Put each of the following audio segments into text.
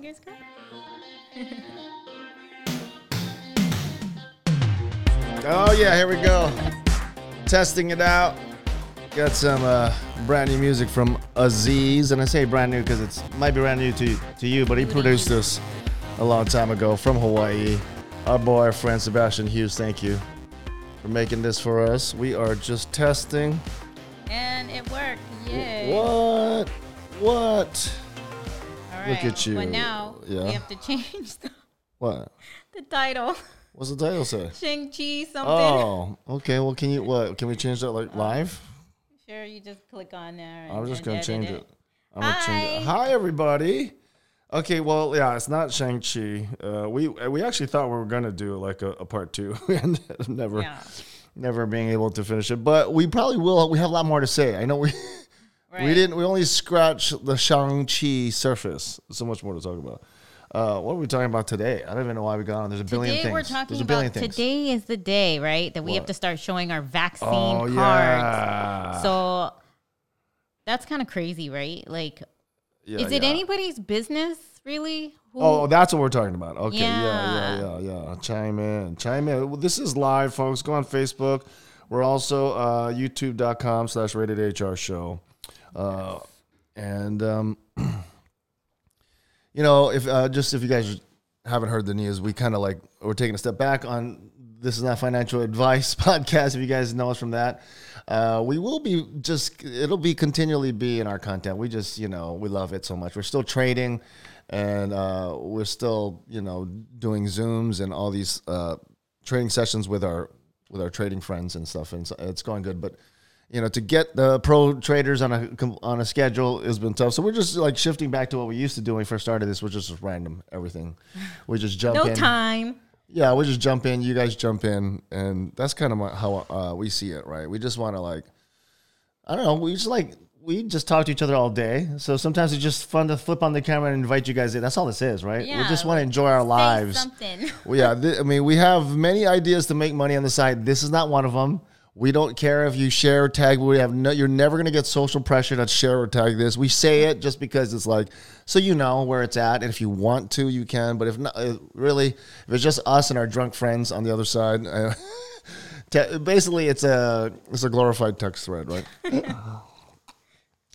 Fingers crossed. Oh yeah, here we go. Testing it out. Got some uh, brand new music from Aziz, and I say brand new because it's might be brand new to to you, but he produced this a long time ago from Hawaii. Our boy, our friend Sebastian Hughes, thank you for making this for us. We are just testing. And it worked. Yay. What? What? All right. Look at you. But now Yeah. we have to change the, What? the title. What's the title say? Shang-Chi something. Oh, okay. Well, can you what? Can we change that like live? Sure, you just click on there. And, I'm just gonna change it. I'm gonna change it. Hi. Hi, everybody. Okay, well, yeah, it's not Shang Chi. Uh, we we actually thought we were gonna do like a, a part two, and never Yeah. never being able to finish it. But we probably will. We have a lot more to say. I know we Right. we didn't. We only scratched the Shang Chi surface. So much more to talk about. Uh, what are we talking about today? I don't even know why we got on. There's a billion Today things. we're There's talking a billion about things. today is the day, right? That we have to start showing our vaccine Oh cards. yeah. So that's kind of crazy, right? Like, Yeah, is it yeah. anybody's business, really? Who, Oh, that's what we're talking about. Okay, yeah, Yeah. yeah, yeah, yeah. Chime in, chime in. Well, This is live, folks. Go on Facebook. We're also uh, youtube.com slash rated HR show. Uh, and, um, you know, if uh, just if you guys haven't heard the news, we kind of like, we're taking a step back on this is not financial advice podcast. If you guys know us from that, uh, we will be just, it'll be continually be in our content. We just, you know, we love it so much. We're still trading and uh, we're still, you know, doing Zooms and all these uh, trading sessions with our, with our trading friends and stuff. And so it's going good. But, you know, to get the pro traders on a on a schedule has been tough. So we're just like shifting back to what we used to do when we first started this, which is just random everything. We just jump no in. time. Yeah, we just jump in. You guys jump in, and that's kind of how uh, we see it, right? We just want to like, I don't know. We just like we just talk to each other all day. So sometimes it's just fun to flip on the camera and invite you guys in. That's all this is, right? Yeah, we just want to enjoy our lives. something. Well, yeah, th- I mean, we have many ideas to make money on the side. This is not one of them. We don't care if you share or tag. We have no. You're never gonna get social pressure to share or tag this. We say it just because it's like so you know where it's at, and if you want to, you can. But if not, uh, really, if it's just us and our drunk friends on the other side, uh, te- basically it's a it's a glorified text thread, right?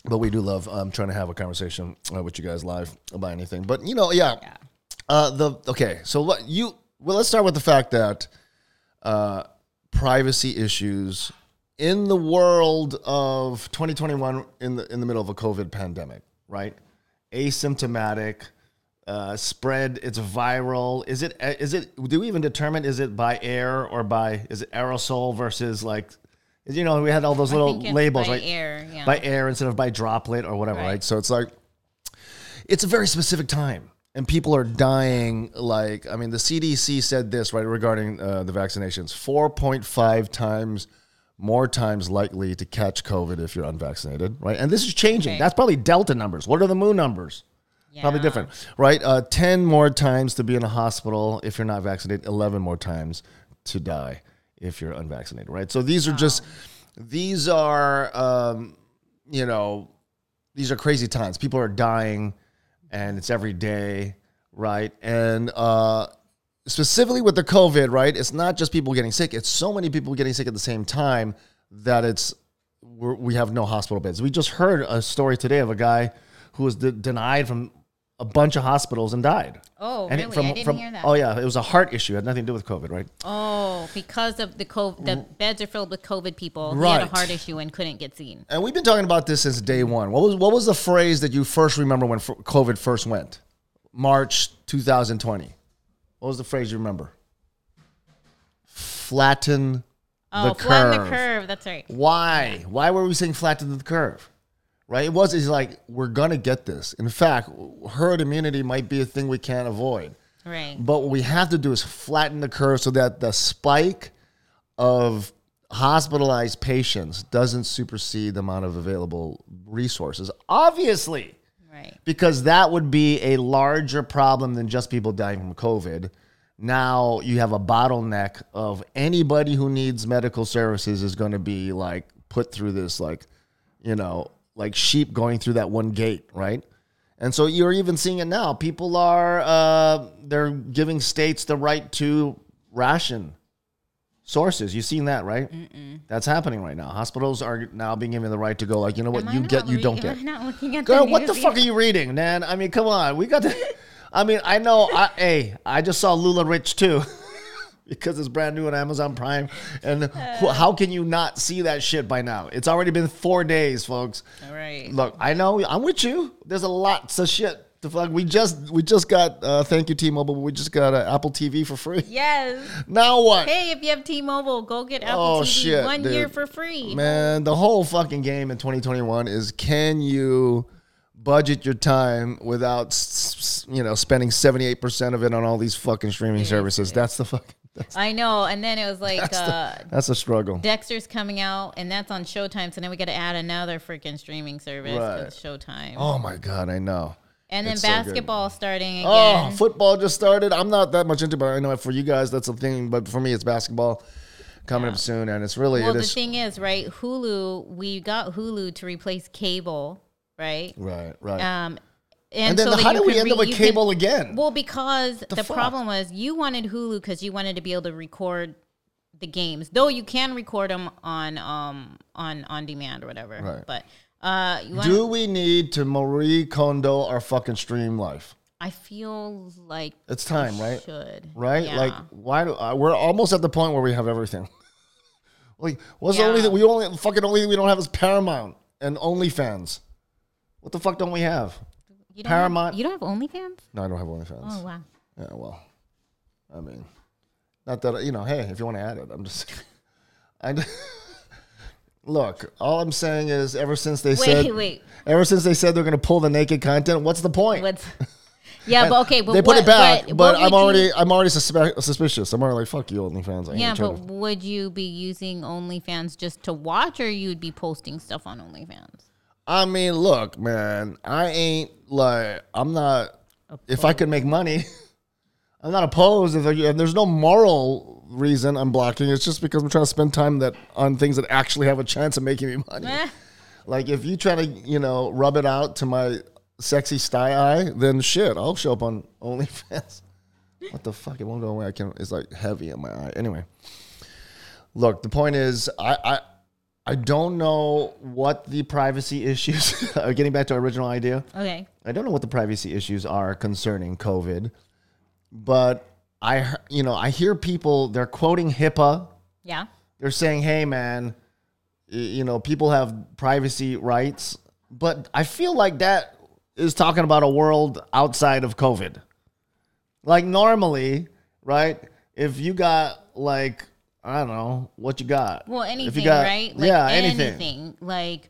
but we do love um, trying to have a conversation uh, with you guys live about anything. But you know, yeah. Uh, the okay, so what you well, let's start with the fact that uh, privacy issues in the world of 2021 in the in the middle of a COVID pandemic, right? Asymptomatic, uh, spread. It's viral. Is it? Is it? Do we even determine is it by air or by is it aerosol versus like? You know, we had all those little labels, by right? air, yeah. By air instead of by droplet or whatever, right? Right. So it's like it's a very specific time and people are dying like i mean the cdc said this right regarding uh, the vaccinations 4.5 times more times likely to catch covid if you're unvaccinated right? And this is changing. Okay. that's probably delta numbers. What are the moon numbers? Probably different right? Uh, 10 more times to be in a hospital if you're not vaccinated 11 more times to die if you're unvaccinated right? So these are just these are um, you know these are crazy times. People are dying, and it's every day, right? And uh, specifically with the COVID, right? It's not just people getting sick; it's so many people getting sick at the same time that it's we have no hospital beds. We just heard a story today of a guy who was de- denied from a bunch of hospitals and died. Oh, And really? from, I didn't from- hear that. Oh yeah, it was a heart issue. It had nothing to do with COVID, right? Oh, because of the COVID, the beds are filled with COVID people. He had a heart issue and couldn't get seen. And we've been talking about this since day one. What was what was the phrase that you first remember when COVID first went? March 2020. What was the phrase you remember? Flatten Oh, the curve. Oh, flatten the curve. That's right. Why? Why were we saying flatten the curve? Right? It was. It's like we're gonna get this. In fact, herd immunity might be a thing we can't avoid. Right. But what we have to do is flatten the curve so that the spike of hospitalized patients doesn't supersede the amount of available resources. Obviously, Right. because that would be a larger problem than just people dying from COVID. Now you have a bottleneck of anybody who needs medical services is going to be like put through this like, you know, like sheep going through that one gate, right? And so you're even seeing it now. People are uh, they're giving states the right to ration sources. You've seen that, right? That's happening right now. Hospitals are now being given the right to go like, you know what, Am you get, you re- don't get. I not looking at Girl, the what the fuck are you reading, man? I mean, come on. We got the. I mean, I know. I, hey, I just saw LuLaRich too, because it's brand new on Amazon Prime. And wh- how can you not see that shit by now? It's already been four days, folks. All right. Look, I know. I'm with you. There's a lot of shit. To fuck. We just we just got uh, thank you T-Mobile. We just got uh, Apple TV for free. Yes. Now what? Hey, if you have T-Mobile, go get Apple Oh, TV shit, one year for free. Man, the whole fucking game in 2021 is can you budget your time without you know spending 78% of it on all these fucking streaming services. That's the fucking that's, I know. And then it was like uh, that's a struggle. Dexter's coming out, and that's on Showtime. So then we got to add another freaking streaming service Right. Showtime. Oh my god, I know. and then it's so basketball starting again. Oh, football just started. I'm not that much into, it, but I know for you guys that's a thing. But for me, it's basketball coming up soon, and it's really well, it the is. thing is, right? Hulu, we got Hulu to replace cable, right? right, right. Um, and and, then so how do we end re- up with you can- cable again? Well, because the, fuck? problem was you wanted Hulu because you wanted to be able to record the games, though you can record them on um on on demand or whatever. Right. But uh, you want, do we need to Marie Kondo our fucking stream life? I feel like It's time, right? Should right? Yeah. Like, why do uh, we're almost at the point where we have everything? like, what's the only thing we only fucking only thing we don't have is Paramount and OnlyFans. What the fuck don't we have? you don't Paramount- Have, you don't have OnlyFans? No, I don't have OnlyFans. Oh wow. Yeah, well, I mean, not that you know. Hey, if you want to add it, I'm just. I look. All I'm saying is, ever since they Wait, said, wait. ever since they said they're going to pull the naked content, what's the point? What's yeah, but okay, but they put what, it back, but, what I'm would you- already, I'm already suspe- suspicious. I'm already like, fuck you, OnlyFans. I Yeah, but would you be using OnlyFans just to watch, or you'd be posting stuff on OnlyFans? I mean, look, man, I ain't like I'm not. If I could make money, I'm not opposed. If there's no moral reason I'm blocking, it's just because I'm trying to spend time that on things that actually have a chance of making me money. Eh. Like if you try to, you know, rub it out to my sexy sty eye, then shit, I'll show up on OnlyFans. what the fuck? It won't go away. I can. It's like heavy in my eye. Anyway, look. The point is, I, I, I don't know what the privacy issues. are. Uh, getting back to our original idea, Okay. I don't know what the privacy issues are concerning COVID, but I, you know, I hear people they're quoting HIPAA Yeah. they're saying, "Hey, man, you know, people have privacy rights," but I feel like that is talking about a world outside of COVID. Like normally, right? If you got like I don't know what you got. Well, If you anything, got- right? Like yeah, anything. anything. Like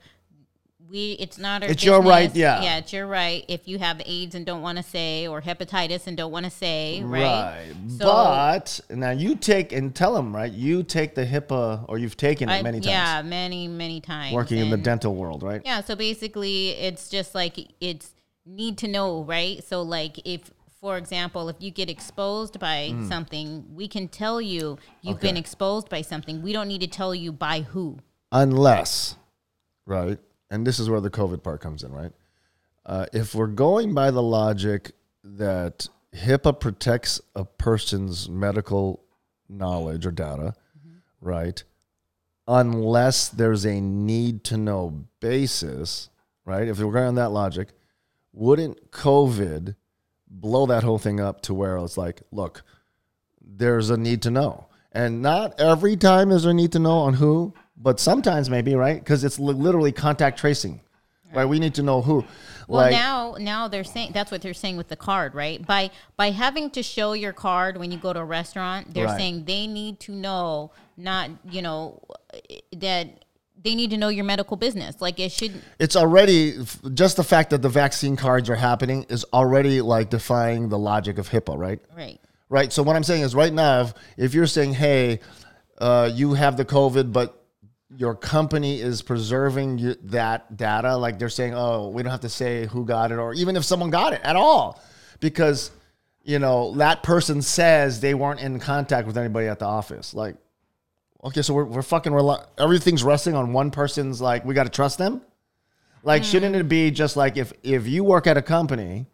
we, it's not our. It's your right, yeah. yeah, it's your right. If you have AIDS and don't want to say, or hepatitis and don't want to say, right? Right. So- but now you take and tell them, right? You take the HIPAA, or you've taken it I- many times, Yeah, many, many times. working in the dental world, right? Yeah, so basically it's just like it's need to know, right? So like if for example, if you get exposed by Mm. something, we can tell you you've been exposed by something. We don't need to tell you by who. unless, right? And this is where the COVID part comes in, right? Uh, if we're going by the logic that HIPAA protects a person's medical knowledge or data, right? Unless there's a need to know basis, right? If we're going on that logic, wouldn't COVID blow that whole thing up to where it's like, look, there's a need to know. And not every time is there a need to know on who, but sometimes maybe, right? Because it's li- literally contact tracing, right? We need to know who. Well, like, now now they're saying that's what they're saying with the card, right? By by having to show your card when you go to a restaurant, they're Right. saying they need to know not, you know, that they need to know your medical business. Like it should it's already just the fact that the vaccine cards are happening is already like defying the logic of HIPAA, right? right. Right. So what I'm saying is, right now, if, if you're saying, "Hey, uh, you have the COVID, but your company is preserving you, that data," like they're saying, "Oh, we don't have to say who got it, or even if someone got it at all, because you know that person says they weren't in contact with anybody at the office." Like, okay, so we're we're fucking rely- everything's resting on one person's like we got to trust them. Like, hmm. shouldn't it be just like if if you work at a company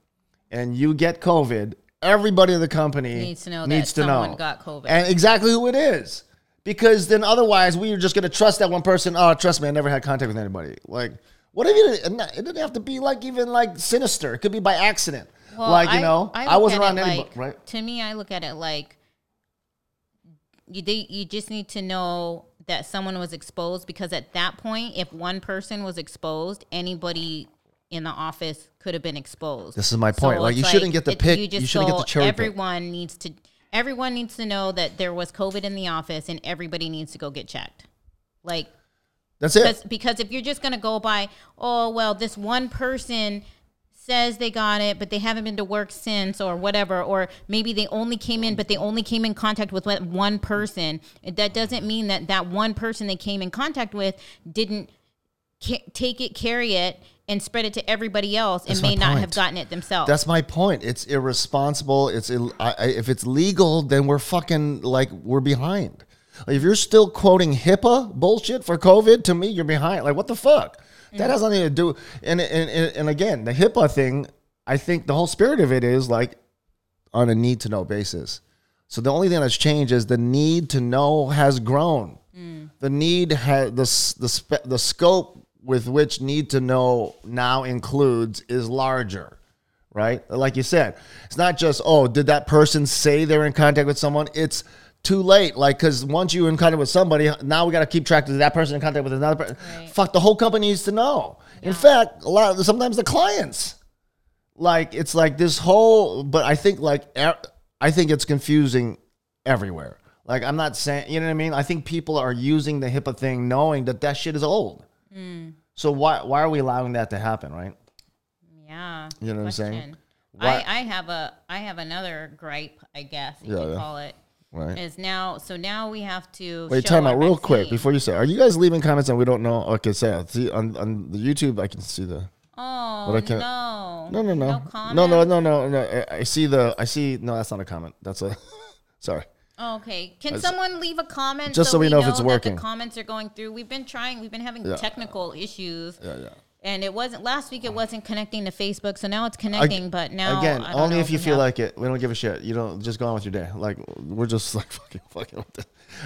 and you get COVID, everybody in the company Needs to know that needs to someone know got COVID. and exactly who it is. Because then otherwise we are just gonna trust that one person. Oh, trust me, I never had contact with anybody. Like, what if you? It didn't have to be like even like sinister. It could be by accident. Well, like you know, I, look wasn't around it anybody, like- right? To me, I look at it like you they, you just need to know that someone was exposed because at that point, if one person was exposed, anybody in the office could have been exposed. This is my point. Like, it's you shouldn't get the it- pick- you shouldn't get to cherry pick. Everyone needs to. Everyone needs to know that there was COVID in the office, and everybody needs to go get checked. Like That's it. because, because if you're just going to go by, oh, well, this one person says they got it, but they haven't been to work since or whatever, or maybe they only came in, but they only came in contact with one person. That doesn't mean that that one person they came in contact with didn't ca- take it, carry it, and spread it to everybody else and That's may not have gotten it themselves. That's my point. It's irresponsible. It's Ill- I, I, if it's legal, then we're fucking like we're behind. Like, if you're still quoting HIPAA bullshit for COVID, to me, you're behind. Like what the fuck? That has nothing to do. And, and and and again, the HIPAA thing. I think the whole spirit of it is like on a need to know basis. So the only thing that's changed is the need to know has grown. Mm. The need has the the spe- the scope with which need to know now includes is larger, right? Like you said, it's not just oh, did that person say they're in contact with someone? It's too late. Like because once you're in contact with somebody, now we got to keep track of that person in contact with another person. Right. Fuck, the whole company needs to know. In fact, a lot of, sometimes the clients like it's like this whole but i think like I think it's confusing everywhere like i'm not saying you know what i mean i think people are using the hipaa thing knowing that that shit is old Hmm. so why why are we allowing that to happen right yeah. You know what I'm saying? Why- I, I have a I have another gripe, I guess you Yeah, could yeah. call it. Right Is now so now we have to wait time out real quick before you say are you guys leaving comments and we don't know okay say see on, on the youtube i can see the Oh But I can't- no! no no no no no no no no no I, I see the i see no that's not a comment that's a sorry okay, can That's- someone leave a comment Just so we know if it's working. The comments are going through. We've been trying. We've been having Yeah. technical issues, yeah yeah and it wasn't last week. It wasn't connecting to Facebook, so now it's connecting. but now again, only if you feel like it. We don't give a shit. You don't just go on with your day. Like we're just like fucking fucking.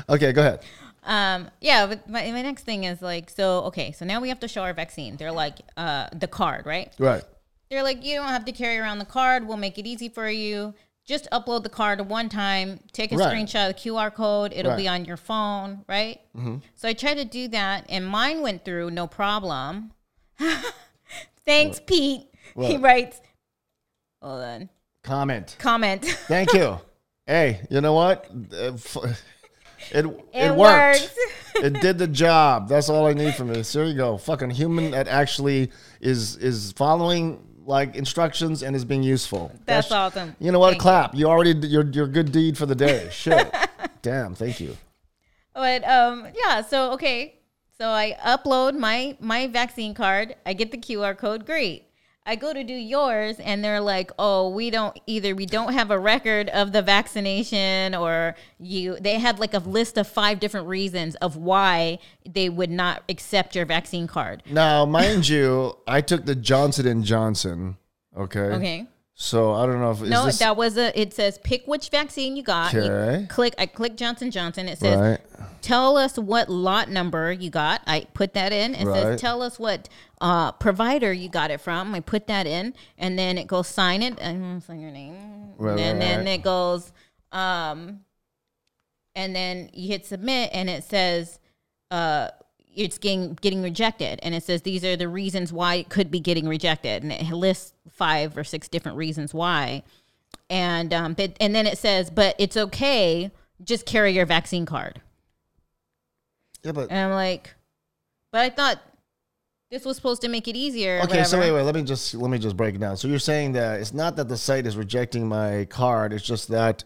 Okay, go ahead. Um, yeah, but my, my next thing is like, so okay, so now we have to show our vaccine. They're like, uh, the card, right? Right. They're like, you don't have to carry around the card. We'll make it easy for you. Just upload the card one time, take a Right. screenshot of the QR code. It'll be on your phone, right? Mm-hmm. So I tried to do that, and mine went through no problem. Thanks, Pete. He writes, hold on, Comment. comment. Thank you. hey, you know what? It it, It worked. works. it did the job. That's all I need from this. There you go. Fucking human that actually is is following like instructions and is being useful. That's awesome. You know what? Thank you. Clap. You, already did your your good deed for the day. Shit. Damn. Thank you. But um, yeah. So okay. So I upload my my vaccine card. I get the QR code. Great. I go to do yours, and they're like, "Oh, we don't either. We don't have a record of the vaccination, or you." They had like a list of five different reasons of why they would not accept your vaccine card. Now, mind you, I took the Johnson and Johnson. Okay. Okay. So I don't know if No, this that was a. It says pick which vaccine you got. You click. I click Johnson Johnson. It says right. tell us what lot number you got. I put that in. It Right. says tell us what uh, provider you got it from. I put that in, and then it goes sign it and sign your name, Right, and then it goes, um, and then you hit submit, and it says, uh. It's getting getting rejected, and it says these are the reasons why it could be getting rejected, and it lists five or six different reasons why, and um, but- and then it says, but it's okay, just carry your vaccine card. Yeah, but And I'm like, but I thought this was supposed to make it easier. okay. So wait, wait. Let me just let me just break it down. So you're saying that it's not that the site is rejecting my card. It's just that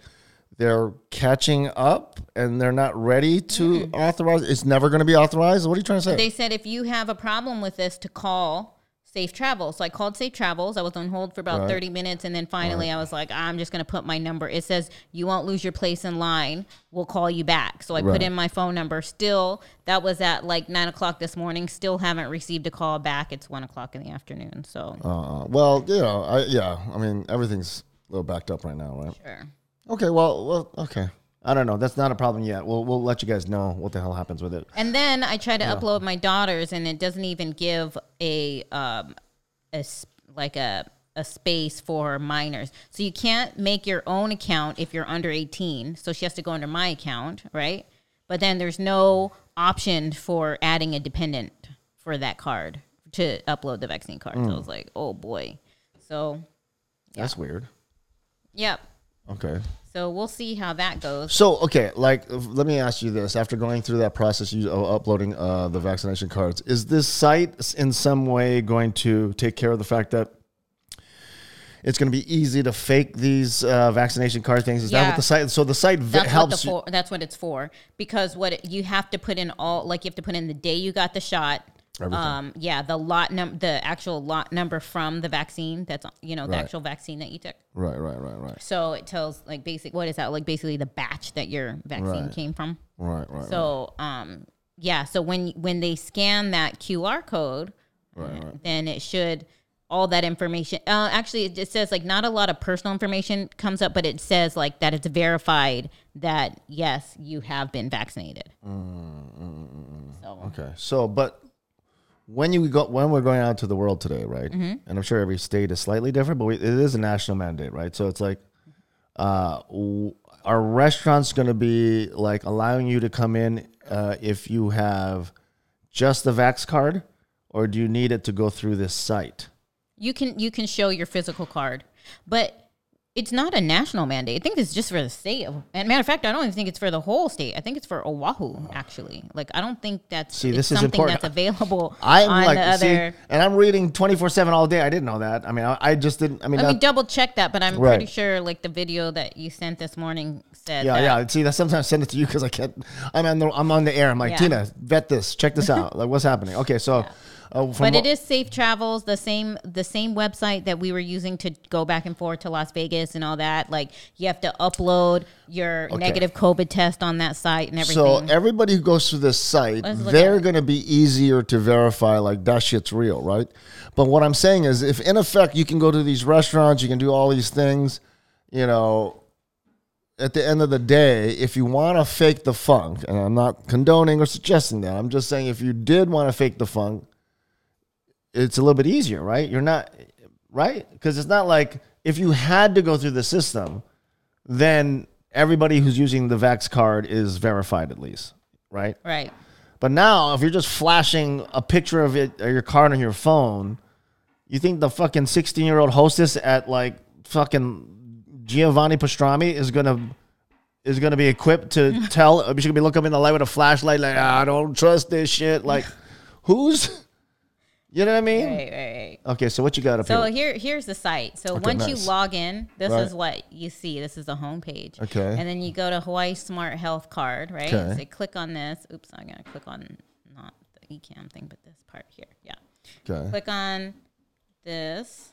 they're catching up and they're not ready to Mm-hmm. authorize. It's never going to be authorized. What are you trying to say? They said if you have a problem with this, to call Safe Travels. So I called Safe Travels. I was on hold for about Right. 30 minutes. And then finally, I was like, I'm just going to put my number. It says, You won't lose your place in line. We'll call you back. So I Right. put in my phone number. Still, that was at like nine o'clock this morning. Still haven't received a call back. It's one o'clock in the afternoon. So, Uh, well, you know, I, yeah. I mean, everything's a little backed up right now, right? sure. Okay. Well, well, okay. I don't know. That's not a problem yet. We'll we'll let you guys know what the hell happens with it. And then I try to upload my daughters, and it doesn't even give a um a s- like a a space for minors. So you can't make your own account if you're under 18. So she has to go under my account, right? But then there's no option for adding a dependent for that card to upload the vaccine card. So I was like, oh boy. So That's weird. yep. Okay. So we'll see how that goes. So okay, like let me ask you this: After going through that process, you uh, uploading uh, the vaccination cards, is this site in some way going to take care of the fact that it's going to be easy to fake these uh, vaccination card things? Is that what the site? So the site v- That's what helps. the you- for, that's what it's for because what it, you have to put in all like you have to put in the day you got the shot. Everything. Um, yeah, the lot num the actual lot number from the vaccine. That's you know the Right. actual vaccine that you took. right, right, right, right, So it tells like basic what is that like basically the batch that your vaccine Right. came from. right, right. So um yeah, so when when they scan that QR code, then it should all that information. Uh, actually, it just says like not a lot of personal information comes up, but it says like that it's verified that yes, you have been vaccinated. So Okay. So, but when you go when we're going out to the world today, right? Mm-hmm. And I'm sure every state is slightly different, but we, it is a national mandate, right? So it's like, uh, w- are restaurants going to be like allowing you to come in uh, if you have just the Vax card, or do you need it to go through this site? you can you can show your physical card, but it's not a national mandate. I think it's just for the state. Of, and matter of fact, I don't even think it's for the whole state. I think it's for Oahu. Oh. Actually, like I don't think that's See, this is something important. that's available I'm on like, the see, and I'm reading 24 seven all day. I didn't know that. I mean, I, I just didn't. I mean, Let me double check that, but I'm Right. pretty sure like the video that you sent this morning said Yeah, that. yeah. See, that sometimes I send it to you because I can't. I'm on the I'm on the air. I'm like Yeah. Tina, vet this, check this out. like, what's happening? Okay, so, uh, But it is Safe Travels, the same the same website that we were using to go back and forth to Las Vegas and all that. Like you have to upload your negative COVID test on that site and everything. So everybody who goes through this site, they're going to be easier to verify. Like that shit's real, right? But what I'm saying is, if in effect you can go to these restaurants, you can do all these things, you know. At the end of the day, if you want to fake the funk, and I'm not condoning or suggesting that, I'm just saying if you did want to fake the funk, it's a little bit easier, right? You're not right because it's not like if you had to go through the system, then everybody who's using the Vax card is verified at least, right? right. But now, if you're just flashing a picture of it or your card on your phone, you think the fucking 16 year old hostess at like fucking Giovanni Pastrami is gonna is gonna be equipped to tell? She's gonna be looking up in the light with a flashlight, like "Ah, I don't trust this shit. Like, who's? You know what I mean? Right, right, right. Okay, so what you got up So here? here, here's the site. So Okay, once nice. you log in, this Right. is what you see. This is the homepage. Okay. And then you go to Hawaii Smart Health Card, right? Okay. So click on this. Oops, I'm gonna click on not the eCam thing, but this part here. Yeah. Okay, Click on this.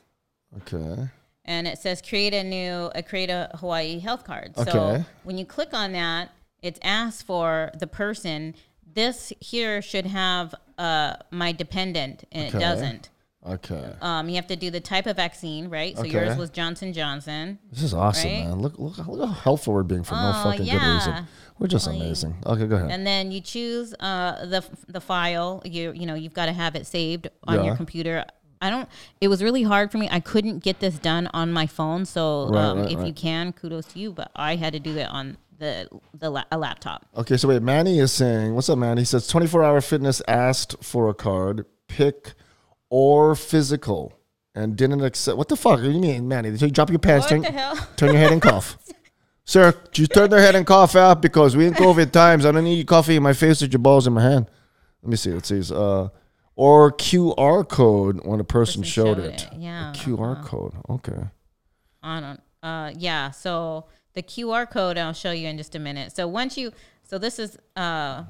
okay, and it says create a new uh, create a Hawaii health card. Okay. So when you click on that, it's asked for the person. This here should have uh, my dependent, and Okay. it doesn't. okay. Um, you have to do the type of vaccine, right? So Okay. yours was Johnson Johnson. This is awesome, Right? man. Look, look, look how helpful we're being for no Oh, fucking good reason. We're just amazing. Okay, go ahead. And then you choose uh, the the file. You you know you've got to have it saved on Yeah. your computer. I don't. It was really hard for me. I couldn't get this done on my phone. So Right, um, right, if you can, kudos to you. But I had to do it on the the la- a laptop. Okay, so wait, Manny is saying, what's up, Manny? He says 24 hour fitness asked for a card, pick or physical, and didn't accept. What the fuck? What do you mean, Manny? So you drop your pants, What turn, the hell? turn your head and cough. Sir, you turn their head and cough out because we in COVID times. I don't need coffee in my face with your balls in my hand. Let me see. Let's see. uh, or QR code when a person, Person showed, showed it. it, yeah, A QR code. Okay. I don't. Uh, yeah. So the QR code I'll show you in just a minute. So once you, so this is uh,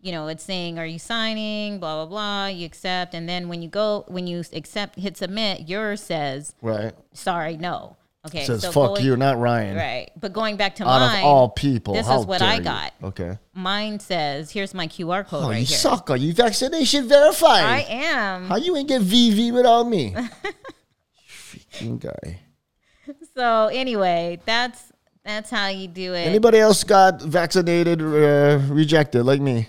you know, it's saying, "Are you signing?" Blah blah blah. You accept, and then when you go, when you accept, hit submit, yours says, Right. "Sorry, no." Okay, It says so fuck going- you, not Ryan. Right, but going back to Out mine, of all people, this is what I you. got. Okay. Mine says, "Here's my QR code Oh, right you here." sucker! You vaccination verified. I am. How you ain't get VV without me? Freaking guy. So anyway, that's that's how you do it. Anybody else got vaccinated, uh, rejected like me?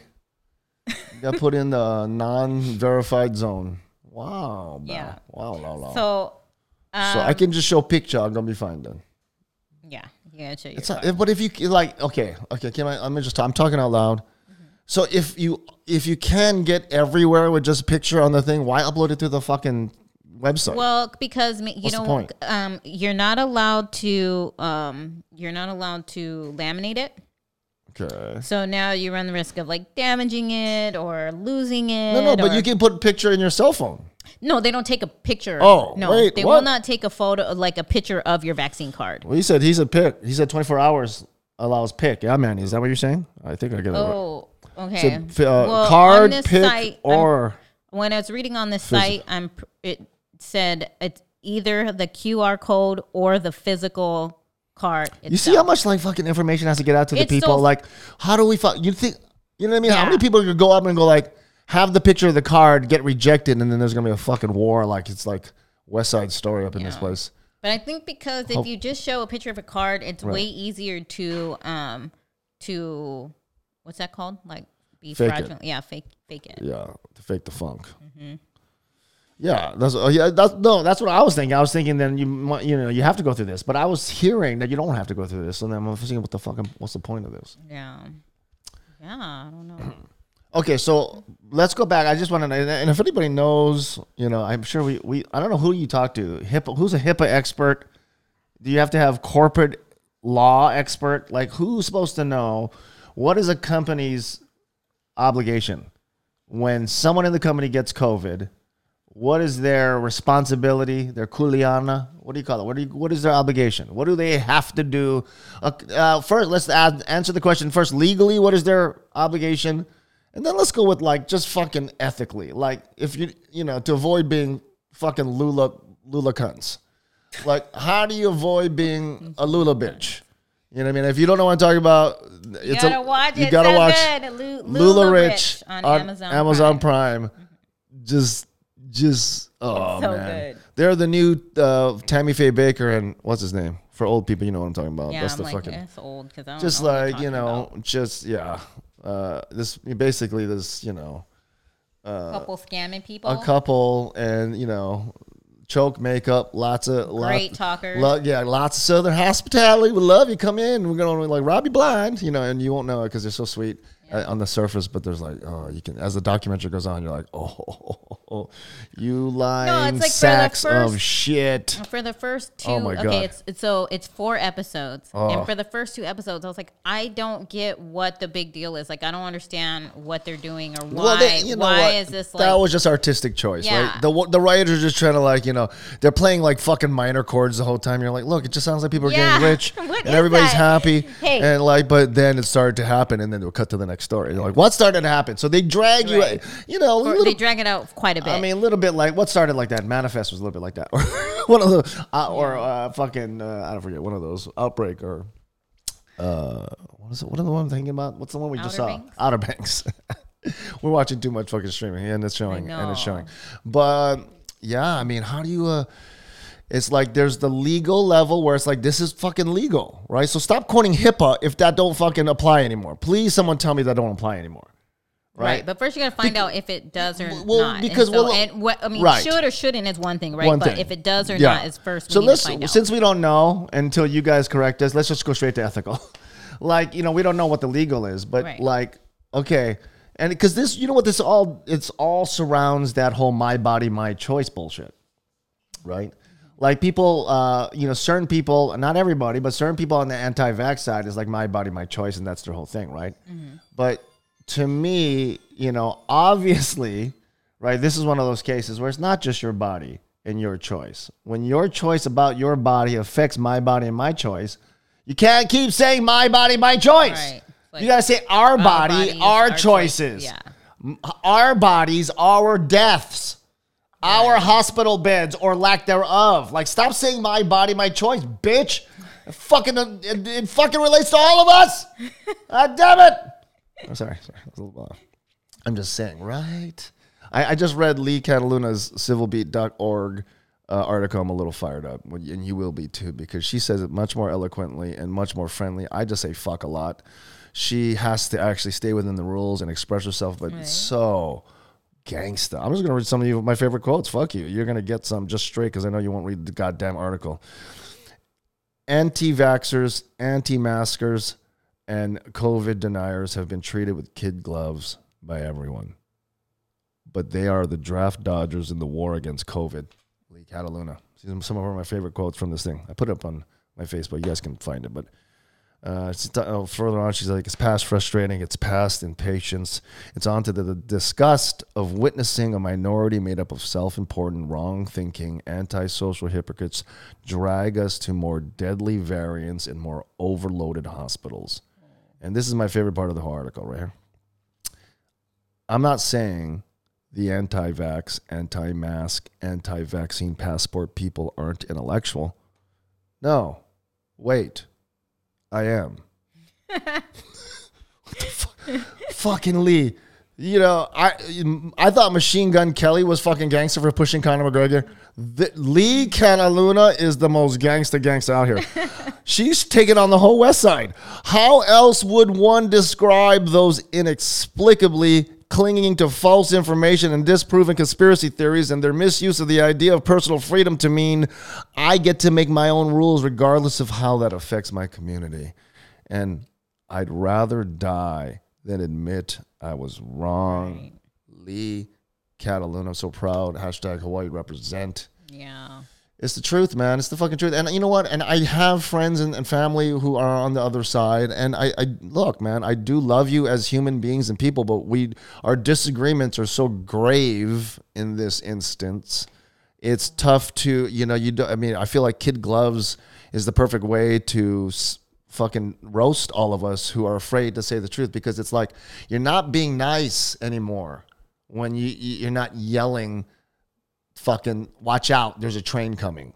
got put in the non-verified zone. Wow. bro. Yeah. Wow. Wow. wow. So, so, um, I can just show picture. I'm gonna be fine then. yeah, you gotta show your It's not, but if you like, okay, okay, can I? I'm just. I'm talking out loud. Mm-hmm. So if you if you can get everywhere with just a picture on the thing, why upload it to the fucking website? Well, because you What's know, um, you're not allowed to, um, you're not allowed to laminate it. okay. So now you run the risk of like damaging it or losing it. No, no, but or- you can put a picture in your cell phone. No, they don't take a picture. Oh, no, wait, they what? will not take a photo, like a picture of your vaccine card. Well, he said he's a pick. He said 24 hours allows pick. Yeah, man. Is that what you're saying? I think I get it. right. Oh, okay. Said, f- uh, Well, on card, this pick, site, I'm- or when I was reading on this site, I'm it said it's either the QR code or the physical card. Itself. you see how much like fucking information has to get out to the It's people. so- like, how do we? Fu- you think? You know what I mean? How many people could go up and go like, have the picture of the card, get rejected, and then there's gonna be a fucking war. Like it's like West Side Story up in this place. But I think because if you just show a picture of a card, it's way easier to um to what's that called? Like be Fake it. fraudulent. Yeah, fake fake it. Yeah, to fake the funk. Mm-hmm. Yeah, that's oh, yeah. That's no, that's what I was thinking. I was thinking then you mu- you know you have to go through this, but I was hearing that you don't have to go through this, and then I'm thinking, what the fucking what's the point of this? Yeah. Yeah, I don't know. Okay, so let's go back. I just want to know, and if anybody knows, you know, I'm sure we we I don't know who you talk to. HIPAA, who's a HIPAA expert? Do you have to have corporate law expert? Like who's supposed to know what is a company's obligation when someone in the company gets COVID? What is their responsibility? Their kuleana? What do you call it? What do you, What is their obligation? What do they have to do? Uh, uh, first, let's add, answer the question first. Legally, what is their obligation? And then let's go with like just fucking ethically. Like if you you know to avoid being fucking lula lula cunts. Like how do you avoid being a lula bitch? You know what I mean? If you don't know what I'm talking about, You gotta a, watch you gotta watch Lula, Rich, on, on Amazon. Amazon, Prime. Prime. Just, just oh So man, good. they're the new uh, Tammy Faye Bakker and what's his name for old people. You know what I'm talking about? Yeah, That's I'm the like, fucking it's old because I don't just like you know, about. just yeah. Uh, this basically this you know A couple scamming people. a couple and you know choke makeup, lots of Great lots, talkers. lo- yeah, lots of southern hospitality. We love you. Come in. We're gonna like rob you blind, you know, and you won't know it because they're so sweet uh, on the surface. But there's like, oh, you can as the documentary goes on, you're like, oh, you lying like for the sacks of first- shit. For the first two, Oh my God. okay, it's, it's so it's four episodes, Oh. and for the first two episodes, I was like, I don't get what the big deal is. Like, I don't understand what they're doing or why. Well, they, you know why what? is this Like, that was just artistic choice, Yeah. right? The the writers are just trying to like you know they're playing like fucking minor chords the whole time. You're like, look, it just sounds like people are Yeah. getting rich and everybody's that? happy, Hey. and like, but then it started to happen, and then they'll cut to the next story. You're like, what started to happen? So they drag you, Right. you know, a or little, they drag it out quite a bit. I mean, a little bit like what started like that. Manifest was a little bit like that, or one of those, uh, or uh, fucking uh, I don't forget one of those outbreak or. Uh, what is it? What are the one I'm thinking about? What's the one we just Outer saw? Banks? Outer Banks. We're watching too much fucking streaming, and it's showing, and it's know. showing. But yeah, I mean, how do you? uh It's like there's the legal level where it's like this is fucking legal, right? So stop quoting HIPAA if that don't fucking apply anymore. Please, someone tell me that don't apply anymore, right. right? But first, you got to find out if it does or well, not. because, and so, well, and what I mean, right. should or shouldn't is one thing, right? One but thing. if it does or Yeah. not is first. We so need let's to find out. since we don't know until you guys correct us, let's just go straight to ethical. like you know, we don't know what the legal is, but Right. like okay, and because this, you know what this all it's all surrounds that whole my body my choice bullshit, right? Like people, uh, you know, certain people, not everybody, but certain people on the anti-vax side is like my body, my choice, and that's their whole thing, right? But to me, you know, obviously, right, this is one of those cases where it's not just your body and your choice. When your choice about your body affects my body and my choice, you can't keep saying my body, my choice. Right. you gotta say our body, bodies, our, our choice- choices. yeah. Our bodies, our deaths, our hospital beds or lack thereof. Like, stop saying my body, my choice, bitch. It fucking, it, it fucking relates to all of us. God damn it. I'm sorry, sorry. I was a little off. I'm just saying, right? I, I just read Lee Cataluna's civilbeat.org uh, article. I'm a little fired up, and you will be too, because she says it much more eloquently and much more friendly. I just say fuck a lot. She has to actually stay within the rules and express herself, but it's so gangsta. I'm just gonna read some of you my favorite quotes. Fuck you. You're gonna get some just straight because I know you won't read the goddamn article. Anti-vaxxers, anti-maskers, and COVID deniers have been treated with kid gloves by everyone. But they are the draft dodgers in the war against COVID. Lee Cataluna. Some of my favorite quotes from this thing. I put it up on my Facebook. You guys can find it. But uh, oh, further on, she's like, it's past frustrating. It's past impatience. It's on to the, the disgust of witnessing a minority made up of self important, wrong thinking, antisocial hypocrites drag us to more deadly variants in more overloaded hospitals. And this is my favorite part of the whole article right here. I'm not saying the anti vax, anti mask, anti vaccine passport people aren't intellectual. No, wait, I am. what the fuck? fucking Lee. You know, I I thought Machine Gun Kelly was fucking gangster for pushing Conor McGregor. The, Lee Cataluna is the most gangster gangster out here. She's taking on the whole West Side. How else would one describe those inexplicably clinging to false information and disproven conspiracy theories and their misuse of the idea of personal freedom to mean I get to make my own rules regardless of how that affects my community? And I'd rather die than admit I was wrong. Lee Cataluna, I'm so proud. Hashtag Hawaii represent. Yeah. It's the truth, man. It's the fucking truth. And you know what? And I have friends and, and family who are on the other side. And I, I look, man, I do love you as human beings and people, but we our disagreements are so grave in this instance. It's tough to, you know, you do, I mean, I feel like kid gloves is the perfect way to fucking roast all of us who are afraid to say the truth because it's like you're not being nice anymore when you- you're not yelling fucking watch out there's a train coming.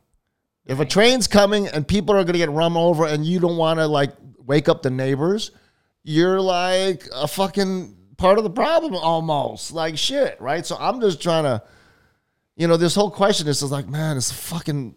If a train's coming and people are going to get run over and you don't want to like wake up the neighbors you're like a fucking part of the problem almost like shit right? So i'm just trying to you know this whole question is just like man it's fucking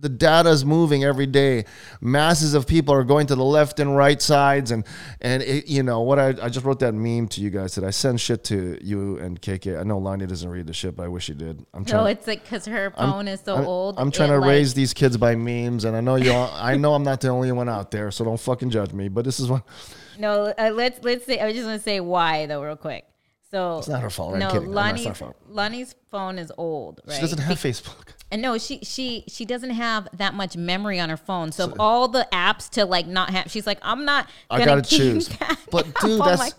the data is moving every day. Masses of people are going to the left and right sides, and and it, you know what? I, I just wrote that meme to you guys that I send shit to you and KK. I know Lonnie doesn't read the shit, but I wish he did. I'm trying. No, it's like because her phone is so I'm, old. I'm trying to like- raise these kids by memes, and I know you. all I know I'm not the only one out there, so don't fucking judge me. But this is one. No, uh, let's let's say. I was just gonna say why though, real quick. So It's not her fault. I'm No. No, no, Lonnie's fault. Lonnie's phone is old, right? She doesn't have Facebook. And no, she she she doesn't have that much memory on her phone. So, of all the apps to like not have, she's like, I'm not. I gotta keep choose. that But dude, that's. my-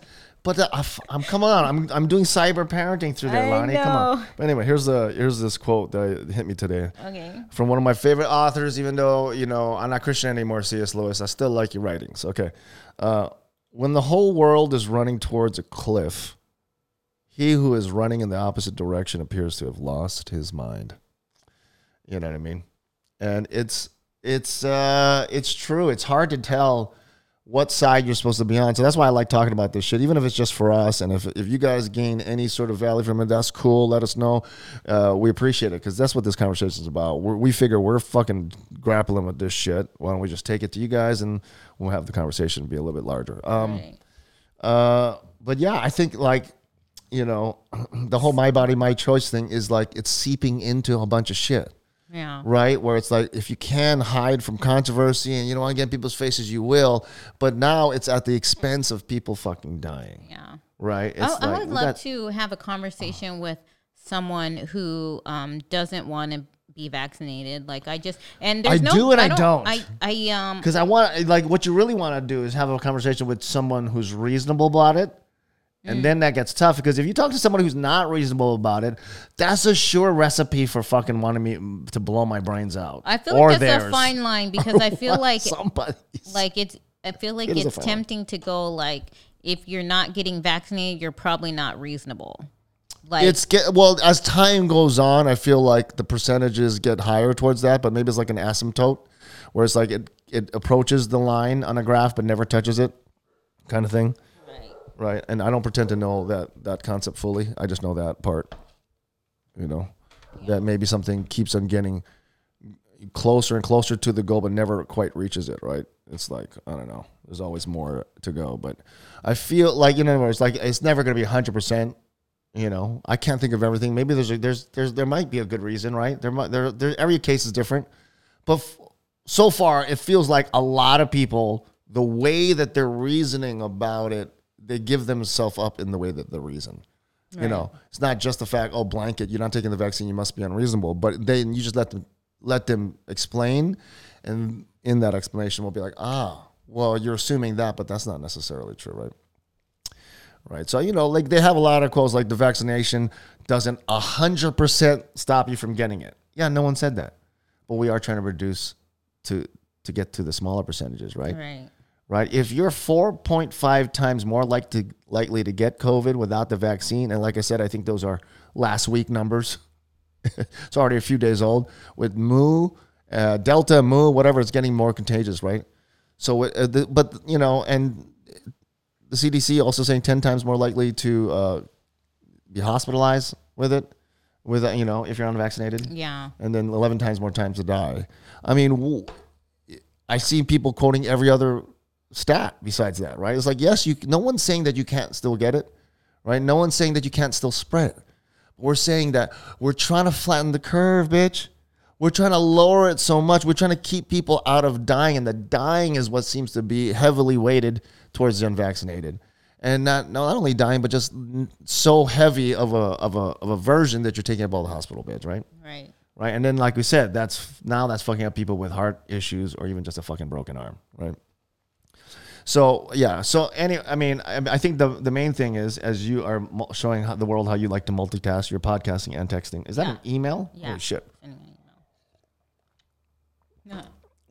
but uh, I f- I'm come on. I'm I'm doing cyber parenting through there, Lonnie. Come on. But anyway, here's the here's this quote that hit me today. okay. from one of my favorite authors, even though, you know, I'm not Christian anymore, C.S. Lewis. I still like your writings. Okay. Uh, when the whole world is running towards a cliff, he who is running in the opposite direction appears to have lost his mind. You know what I mean? And it's it's uh it's true. It's hard to tell what side you're supposed to be on. So that's why I like talking about this shit, even if it's just for us. And if, if you guys gain any sort of value from it, that's cool. Let us know. Uh, we appreciate it because that's what this conversation is about. We're, we figure we're fucking grappling with this shit. Why don't we just take it to you guys and we'll have the conversation be a little bit larger. Um, Right. uh, but yeah, I think like, you know, the whole my body, my choice thing is like it's seeping into a bunch of shit Yeah. right? Where it's like if you can hide from controversy and you don't want to get in people's faces, you will. But now it's at the expense of people fucking dying, Yeah. right? It's I, I would love got- to have a conversation with someone who um, doesn't want to be vaccinated. Like I just and there's I no, do and I don't. I I um Because I want, like, what you really want to do is have a conversation with someone who's reasonable about it. Mm. And then that gets tough because if you talk to someone who's not reasonable about it, that's a sure recipe for fucking wanting me to blow my brains out. I feel Or like that's a fine line because I feel like somebody's. like it's I feel like It it's fine line. tempting to go like if you're not getting vaccinated, you're probably not reasonable. Like It's get well as time goes on. I feel like the percentages get higher towards that, but maybe it's like an asymptote, where it's like it it approaches the line on a graph but never touches it, kind of thing, right. And I don't pretend to know that that concept fully. I just know that part. You know, that maybe something keeps on getting closer and closer to the goal, but never quite reaches it. Right? It's like I don't know. There's always more to go, but I feel like you know, it's like it's never going to be hundred percent. You know, I can't think of everything. Maybe there's a, there's there's there might be a good reason, right? There might there, there every case is different, but f- so far it feels like a lot of people the way that they're reasoning about it, they give themselves up in the way that they reason. You know, it's not just the fact, oh, blanket, you're not taking the vaccine, you must be unreasonable. But then you just let them let them explain, and in that explanation, we'll be like, ah, well, you're assuming that, but that's not necessarily true, right? Right. So, you know, like they have a lot of quotes like the vaccination doesn't 100% stop you from getting it. Yeah, no one said that. But we are trying to reduce to to get to the smaller percentages, right? Right. Right. If you're 4.5 times more like to, likely to get COVID without the vaccine, and like I said, I think those are last week numbers. it's already a few days old. With Mu, uh, Delta, Mu, whatever, it's getting more contagious, right? So, uh, the, but you know, and the CDC also saying 10 times more likely to uh, be hospitalized with it, with you know, if you're unvaccinated Yeah. and then 11 times more times to die. I mean, w- I see people quoting every other stat besides that, right? It's like, yes, you. No one's saying that you can't still get it, right? No one's saying that you can't still spread it. We're saying that we're trying to flatten the curve, bitch. We're trying to lower it so much. We're trying to keep people out of dying, and the dying is what seems to be heavily weighted towards the unvaccinated, and not not only dying, but just so heavy of a of a of a version that you're taking up all the hospital beds, right? Right. right? And then, like we said, that's now that's fucking up people with heart issues or even just a fucking broken arm, right? So yeah, so any, I mean, I, I think the the main thing is as you are mul- showing how, the world how you like to multitask, you're podcasting and texting. Is that Yeah. an email? Yeah. Holy shit! Anyway, no. No.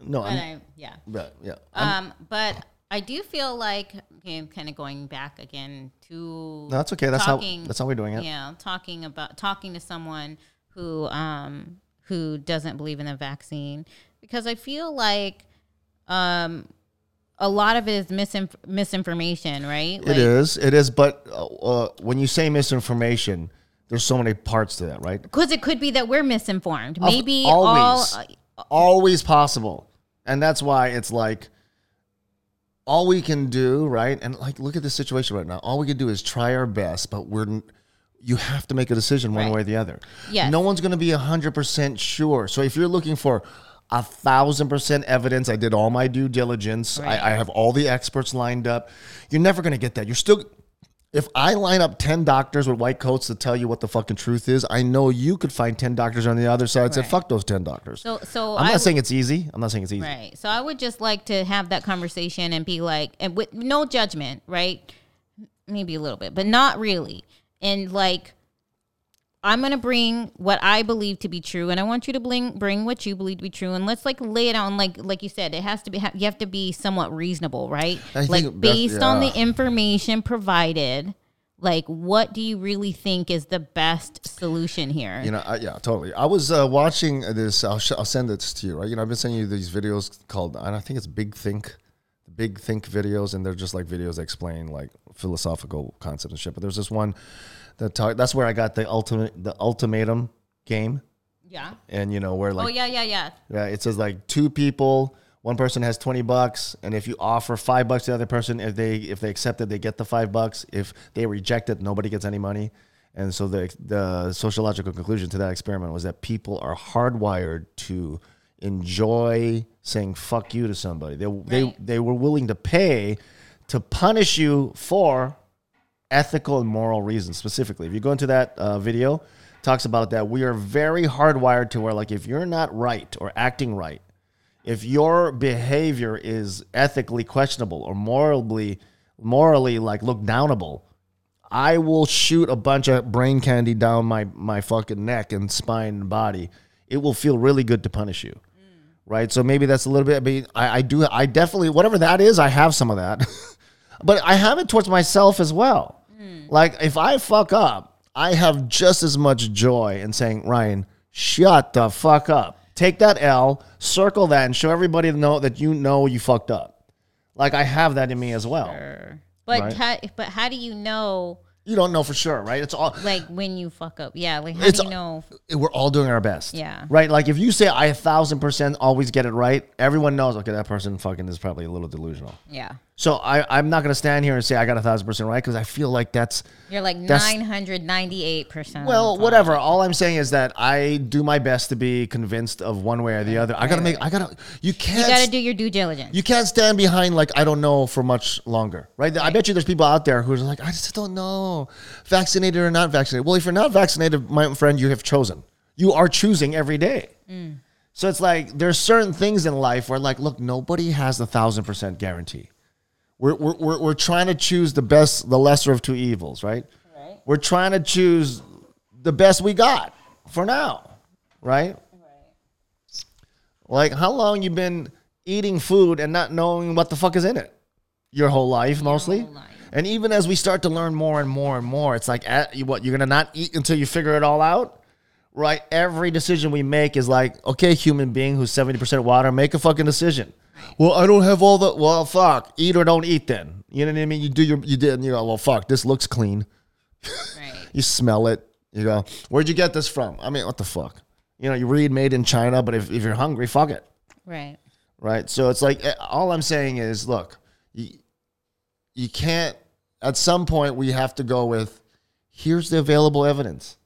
No, But I'm, I, yeah. but, yeah, I'm- Um, but I do feel like okay, I'm kind of going back again to no, that's okay. That's talking- how that's how we're doing it. yeah, talking about talking to someone who um who doesn't believe in the vaccine because I feel like um a lot of it is misinf- misinformation, right? It is, it is. But uh, uh, when you say misinformation, there's so many parts to that, right? because it could be that we're misinformed. Maybe always. all uh, always possible and that's why it's like all we can do right and like look at the situation right now all we can do is try our best but we're you have to make a decision one Right. way or the other Yeah. no one's going to be 100% sure so if you're looking for a thousand percent evidence i did all my due diligence Right. I, I have all the experts lined up you're never going to get that you're still if I line up 10 doctors with white coats to tell you what the fucking truth is, I know you could find 10 doctors on the other side that Right. fuck those 10 doctors. so so I'm not would- saying it's easy. I'm not saying it's easy. Right. So I would just like to have that conversation and be like, and with no judgment, right? Maybe a little bit, but not really. And like, I'm gonna bring what I believe to be true, and I want you to bring bring what you believe to be true, and let's like lay it on like like you said, it has to be you have to be somewhat reasonable, right? I like based on the information provided. Like, what do you really think is the best solution here? You know, I, yeah, totally. I was uh, watching this. I'll, sh- I'll send this to you, right? You know, I've been sending you these videos called, and I think it's Big Think, Big Think videos, and they're just like videos that explain like philosophical concepts and shit. But there's this one talk, that's where I got the ultimate, the ultimatum game, yeah. and you know where oh, like oh yeah, yeah, yeah. Yeah, it says like two people, one person has 20 bucks, and if you offer five bucks to the other person, if they if they accept it, they get the five bucks. If they reject it, nobody gets any money. And so the the sociological conclusion to that experiment was that people are hardwired to enjoy saying fuck you to somebody. They they they were willing to pay to punish you for ethical and moral reasons specifically. If you go into that uh, video, talks about that we are very hardwired to where like if you're not right or acting right, if your behavior is ethically questionable or morally morally like look downable, I will shoot a bunch of brain candy down my my fucking neck and spine and body. It will feel really good to punish you. right? So maybe that's a little bit. I mean, I, I do. I definitely whatever that is. I have some of that, but I have it towards myself as well. Hmm. Like if I fuck up, I have just as much joy in saying, Ryan, shut the fuck up. Take that L, circle that, and show everybody to know that you know you fucked up. Like I have that in me as well. Sure. But Right. how, but how do you know You don't know for sure, right? It's all like when you fuck up? Yeah, like how do you know? we're all doing our best. Yeah. Right? Like if you say I a thousand percent always get it right, everyone knows, okay, that person fucking is probably a little delusional. Yeah, So I, I'm not gonna stand here and say I got a thousand percent right because I feel like that's you're like That's- nine hundred ninety eight percent. well, whatever. All I'm saying is that I do my best to be convinced of one way or the other. I gotta make I gotta you can't You got to do your due diligence. you can't stand behind like I don't know for much longer, right? I bet you there's people out there who's like, I just don't know, vaccinated or not vaccinated. Well, if you're not vaccinated, my friend, you have chosen. You are choosing every day. Mm. So it's like there's certain things in life where like, look, nobody has a thousand percent guarantee. We're, we're, we're, we're trying to choose the best, the lesser of two evils, right? Right. We're trying to choose the best we got for now, right? right? Like, how long you been eating food and not knowing what the fuck is in it? Your whole life, mostly. whole life. And even as we start to learn more and more and more, it's like, at, you, what you're gonna not eat until you figure it all out, right? Every decision we make is like, okay, human being who's seventy percent water, make a fucking decision. Well, I don't have all the. Well, fuck, eat or don't eat. Then you know what I mean. You do your, you did, and you go, well, fuck, this looks clean. Right. You smell it. You go, where'd you get this from? I mean, what the fuck? You know, you read made in China, but if, if you're hungry, fuck it. Right. Right. So it's like, eh, all I'm saying is, look, you, you can't, at some point, we have to go with, here's the available evidence.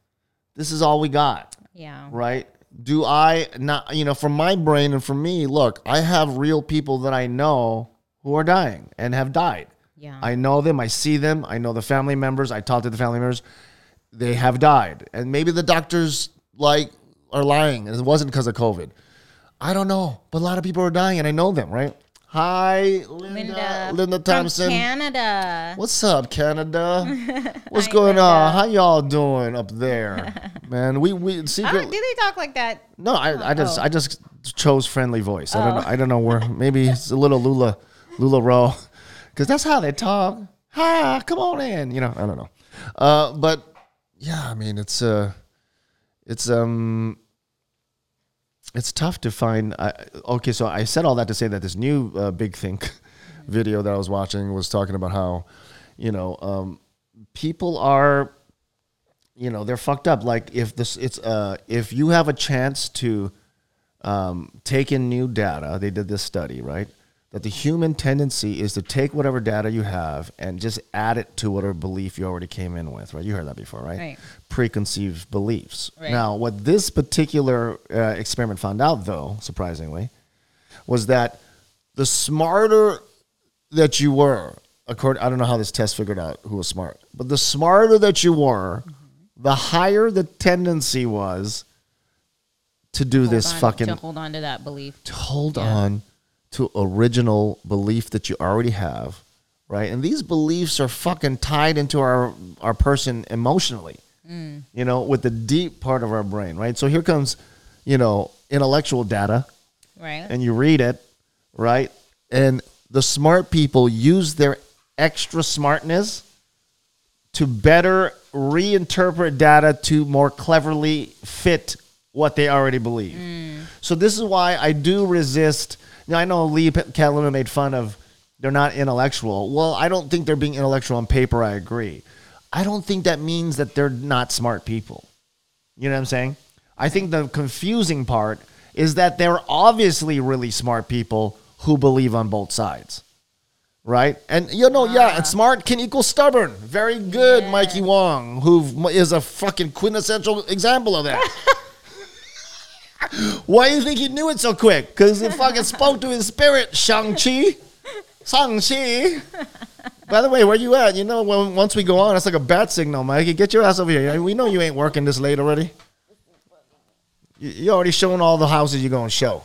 This is all we got. Yeah. Right. Do I not, you know, from my brain and from me, look, I have real people that I know who are dying and have died. Yeah. I know them. I see them. I know the family members. I talk to the family members. They have died, and maybe the doctors like are lying, and it wasn't because of COVID. I don't know, but a lot of people are dying, and I know them. Right? Hi, Linda. Linda. Linda from Thompson. Canada. What's up, Canada? What's going on? How y'all doing up there, man? We we don't, secretly. do they talk like that? No, I, I just Oh. I just chose friendly voice. I don't know, I don't know where. Maybe it's a little Lula LuLaRoe, because that's how they talk. Hi, come on in. You know, I don't know. Uh, but yeah, I mean, it's uh, it's um, it's tough to find. I, okay, so I said all that to say that this new uh, big think video that I was watching was talking about how, you know, um, people are you know they're fucked up like if this it's uh if you have a chance to um take in new data they did this study right that the human tendency is to take whatever data you have and just add it to whatever belief you already came in with right you heard that before right, Right. preconceived beliefs Right. now what this particular uh, experiment found out though surprisingly was that the smarter that you were, according I don't know how this test figured out who was smart, but the smarter that you were, the higher the tendency was to do this on- fucking to hold on to that belief. to hold Yeah. on to original belief that you already have, right? And these beliefs are fucking tied into our our person emotionally. Mm. You know, with the deep part of our brain, right? So here comes, you know, intellectual data Right. and you read it, right? And the smart people use their extra smartness to better reinterpret data to more cleverly fit what they already believe. Mm. So this is why I do resist. Now, I know Lee Catalina made fun of they're not intellectual. Well, I don't think they're being intellectual on paper. I agree. I don't think that means that they're not smart people. You know what I'm saying? I think the confusing part is that they're obviously really smart people who believe on both sides. Right? And you know, yeah, and smart can equal stubborn. Very good, Mikey Wong, who is a fucking quintessential example of that. Why do you think he knew it so quick? Because he fucking spoke to his spirit, Shang-Chi. Shang-Chi. By the way, where you at? You know, when, once we go on, it's like a bat signal, Mikey. Get your ass over here. We know you ain't working this late already. You, you already showing all the houses you're going to show.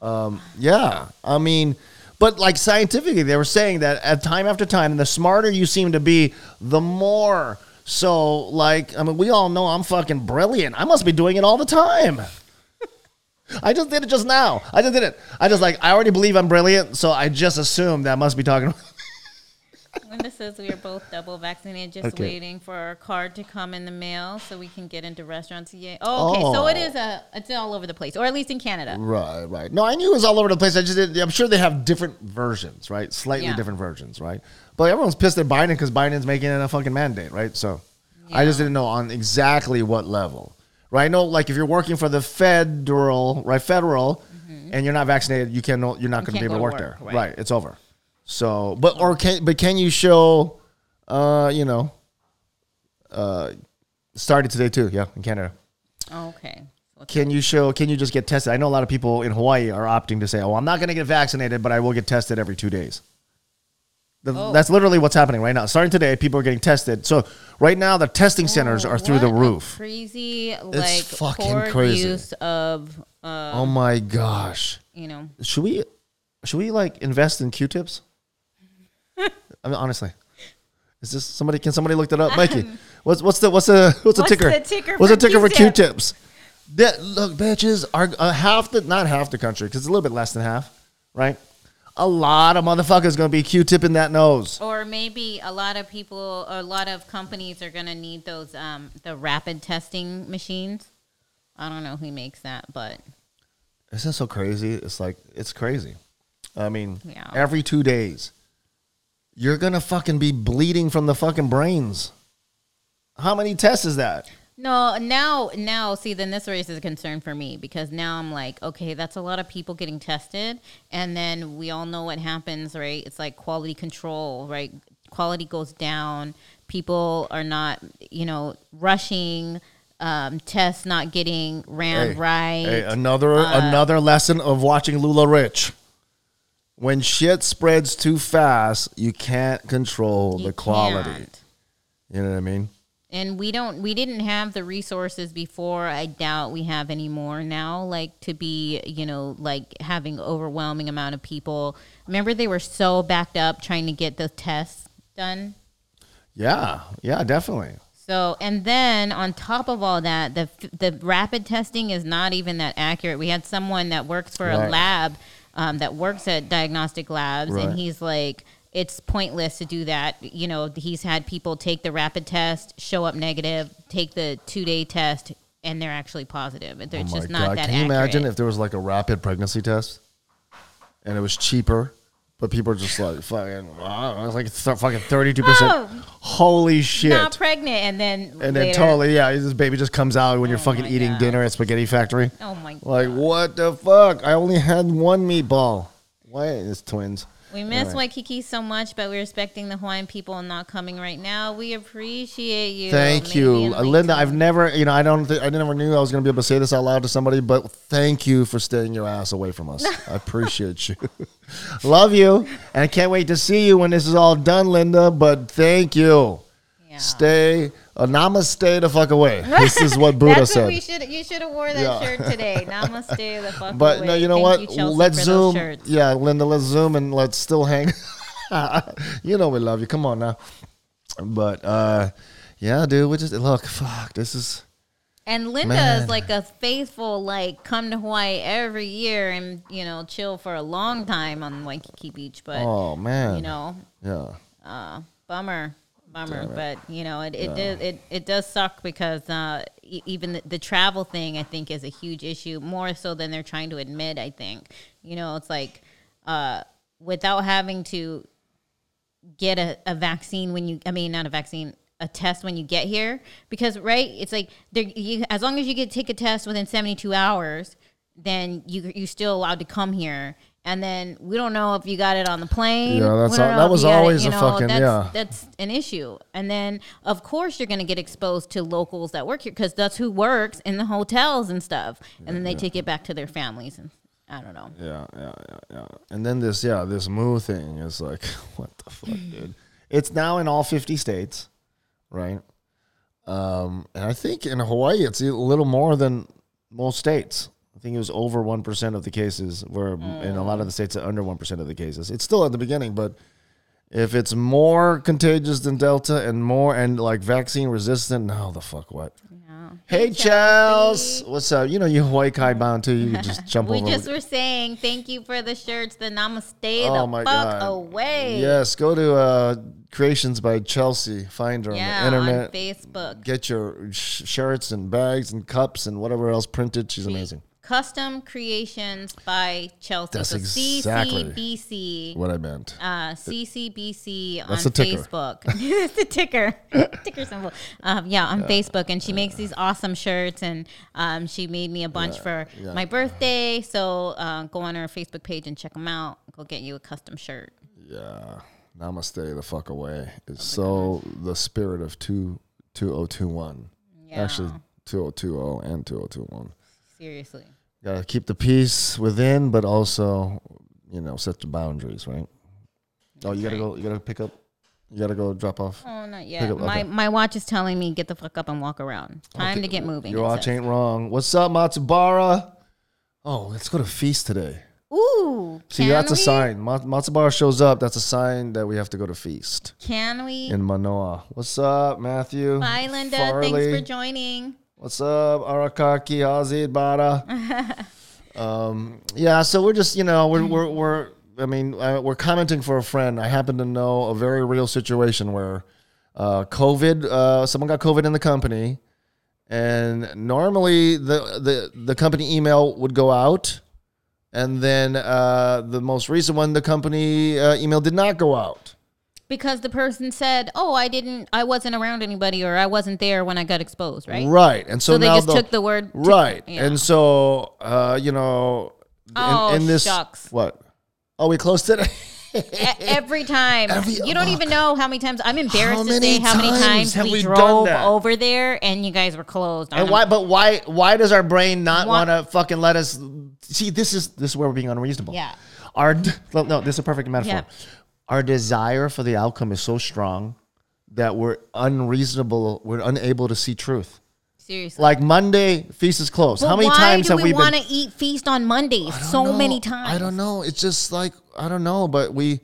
Um, yeah, I mean, but like scientifically, they were saying that at time after time, and the smarter you seem to be, the more. So, like, I mean, we all know I'm fucking brilliant. I must be doing it all the time. I just did it just now. I just did it. I just like I already believe I'm brilliant, so I just assume that must be talking. Linda says we are both double vaccinated, just Okay. waiting for our card to come in the mail so we can get into restaurants. Yeah. Oh, okay. So it Oh. a it's all over the place, or at least in Canada. right, right. No, I knew it was all over the place. I just did, I'm sure they have different versions, right? Slightly Yeah. different versions, right? But everyone's pissed at Biden because Biden's making it a fucking mandate, right? So I just didn't know on exactly what level, right? I know, like if you're working for the federal, right, federal, and you're not vaccinated, you can no, you're not going to be Mm-hmm. able to work, work, there, right. right? It's over. So, but or can but can you show, uh, you know, uh, started today too? Yeah, in Canada. Okay. Can you show? Can you just get tested? I know a lot of people in Hawaii are opting to say, "Oh, I'm not going to get vaccinated, but I will get tested every two days." The- Oh. That's literally what's happening right now. Starting today, people are getting tested. So right now, the testing centers Oh, are through the what a roof. Crazy, like fucking crazy. use of, uh, Oh my gosh! you know, Should we? Should we like invest in Q-tips? I mean, honestly, is this somebody? Can somebody look that up, Mikey? What's what's the what's the what's the What's ticker? the ticker What's the ticker for Q-tip? Q-tips? That look, bitches are uh, half the not half the country because it's a little bit less than half, right? A lot of motherfuckers gonna be Q-tipping that nose. or maybe a lot of people, or a lot of companies are gonna need those, um, the rapid testing machines. I don't know who makes that, but Isn't that so crazy? It's like it's crazy. I mean, Yeah. every two days, you're gonna fucking be bleeding from the fucking brains. How many tests is that? No, now now see then this raises a concern for me because now I'm like, okay, that's a lot of people getting tested and then we all know what happens, right? It's like quality control, right? Quality goes down. People are not, you know, rushing um, tests not getting ran Hey, right. Hey, another Uh, another lesson of watching LuLaRich. When shit spreads too fast, you can't control You the quality. can't. You know what I mean? And we don't we didn't have the resources before i doubt we have any more now like to be you know like having overwhelming amount of people remember they were so backed up trying to get the tests done Yeah, yeah, definitely. so and then on top of all that the the rapid testing is not even that accurate we had someone that works for a lab um, that works at diagnostic labs Right. and he's like it's pointless to do that you know he's had people take the rapid test show up negative take the two day test and they're actually positive it's oh just not god! that Can you imagine if there was like a rapid pregnancy test, and it was cheaper, but people are just like fucking, wow, it's like th- fucking thirty two percent. Oh. Holy shit! not pregnant and then and then totally, yeah, this baby just comes out when you're Oh fucking eating God. dinner at Spaghetti Factory. oh my god Like, what the fuck? I only had one meatball. Why? is twins. We miss Anyway. Waikiki so much, but we're respecting the Hawaiian people and not coming right now. We appreciate you. Thank you, Linda. I've never, you know, I don't, think I never knew I was going to be able to say this out loud to somebody, but thank you for staying your ass away from us. I appreciate you. Love you, and I can't wait to see you when this is all done, Linda. But thank you. Yeah. Stay, uh, namaste the fuck away. This is what Buddha That's said. what we should. You should have wore that Yeah. shirt today. Namaste, the fuck But away. But no, you know Thank what? you, let's zoom. Yeah, Linda, let's zoom and let's still hang. you know we love you. Come on now. But uh yeah, dude, we just look, fuck, this is And Linda Man. is like a faithful, like come to Hawaii every year and you know chill for a long time on Waikiki Beach. But oh man. you know, Yeah. uh, bummer, bummer. But you know, it it, did, it it does suck because uh, e- even the, the travel thing, I think, is a huge issue, more so than they're trying to admit. I think you know, it's like uh, without having to get a, a vaccine when you, I mean, not a vaccine. A test when you get here, because right, it's like there. You, as long as you get take a test within seventy two hours, then you you're still allowed to come here. And then we don't know if you got it on the plane. Yeah, that's We don't al- know that was got it, always you a know, fucking- that's, yeah. That's an issue. And then of course you're going to get exposed to locals that work here because that's who works in the hotels and stuff. And then they take it back to their families and I don't know. Yeah, yeah, yeah, yeah. And then this, yeah, this Mu thing is like, what the fuck, dude? It's now in all 50 states, right? Um, and I think in Hawaii, it's a little more than most states. I think it was over 1% of the cases, where in a lot of the states, under 1% of the cases. It's still at the beginning, but if it's more contagious than Delta and more and like vaccine resistant, no, the fuck what? Yeah. Hey, Chels. What's up? You know you Hawaii Kai bound too. You can just jump We over. We just were saying thank you for the shirts, the namaste, Oh the my fuck God. away. Yes, go to uh, Creations by Chelsea. Find her Yeah, on the on internet. Facebook. Get your sh- shirts and bags and cups and whatever else printed. She's amazing. Custom Creations by Chelsea. That's so exactly CCBC. What I meant. Uh, CCBC on the ticker. Facebook. it's the ticker, ticker symbol. Um, yeah, on Facebook, and she makes these awesome shirts, and um, she made me a bunch for yeah. my birthday. So uh, go on her Facebook page and check them out. Go get you a custom shirt. Yeah. Namaste the fuck away. It's so the spirit of two two oh two one. Yeah, Actually two oh two oh and two oh two one. Seriously. Gotta keep the peace within, but also, you know, set the boundaries, right? Oh, you gotta go. You gotta pick up. You gotta go drop off. Oh, not yet. up- My okay. my watch is telling me get the fuck up and walk around. Time Okay, to get moving. Your watch says. ain't wrong. What's up, Matsubara? Oh, let's go to feast today. Ooh, See, that's a sign. Ma- Matsubara shows up. That's a sign that we have to go to feast Can we? in Manoa. What's up, Matthew? Bye, Linda. Farley? Thanks for joining. What's up, Arakaki Hazid Bada? um, yeah, so we're just, you know, we're, we're, we're I mean, uh, we're commenting for a friend. I happen to know a very real situation where uh, COVID, uh, someone got COVID in the company, and normally the, the, the company email would go out, and then uh, the most recent one, the company uh, email did not go out. Because the person said, "Oh, I didn't, I wasn't around anybody, or I wasn't there when I got exposed." Right. Right. And so, So they just the- took the word. Right. yeah. And so, uh, you know, in, Oh, in this, shucks. what? are we closed today. Every time. Every- you don't even know how many times. I'm embarrassed to say how many times we, we drove over there and you guys were closed. And why? But why? Why does our brain not want to fucking let us see? This is this is where we're being unreasonable. Yeah. Our no, no, this is a perfect metaphor. Yeah. Our desire for the outcome is so strong that we're unreasonable. We're unable to see truth. Seriously. Like Monday, feast is closed. But How many times do have we, we want to eat feast on Mondays so know. many times? I don't know. It's just like I don't know, but we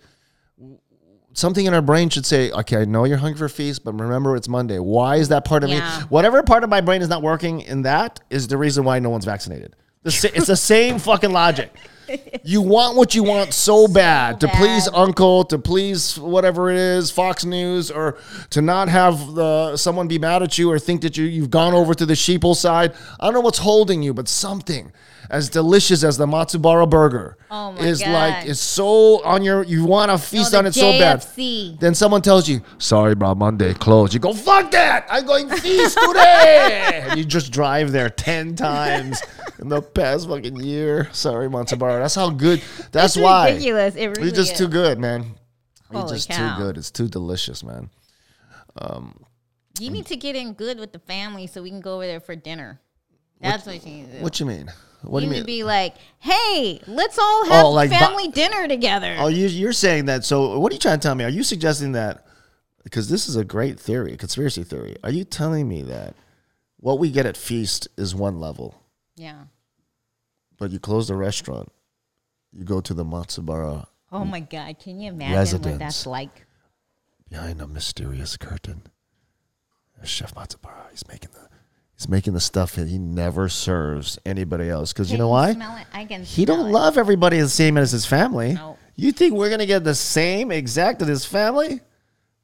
something in our brain should say, okay, I know you're hungry for feast, but remember it's Monday. Why is that part of Yeah. me? Whatever part of my brain is not working in that is the reason why no one's vaccinated. The it's the same fucking logic. You want what you want so bad to please uncle, to please whatever it is, Fox News, or to not have the someone be mad at you or think that you you've gone over to the sheeple side. I don't know what's holding you, but something as delicious as the Matsubara burger Oh my is God. like it's so on your you want to feast the on it so bad. Then someone tells you, "Sorry, bro, Monday closed." You go, "Fuck that! I'm going feast today," and you just drive there ten times in the past fucking year. Sorry, Matsubara. That's how good. That's why. It's why ridiculous. It really just is. too good, man. We're just cow. too good. It's too delicious, man. Um, You need to get in good with the family so we can go over there for dinner. That's what, you need to do. What you mean? What you do you mean? be like, hey, let's all oh, have Oh, like family dinner together. Oh, you, you're saying that. So, what are you trying to tell me? Are you suggesting that? Because this is a great theory, a conspiracy theory. Are you telling me that what we get at feast is one level, yeah. but you close the restaurant, you go to the Matsubara uh, Oh my God. Can you imagine what that's like? behind a mysterious curtain. Chef Matsubara. He's making the he's making the stuff that he never serves anybody else. Because you know why? Smell it? I can He smell don't it. love everybody the same as his family. No. You think we're gonna get the same exact as his family?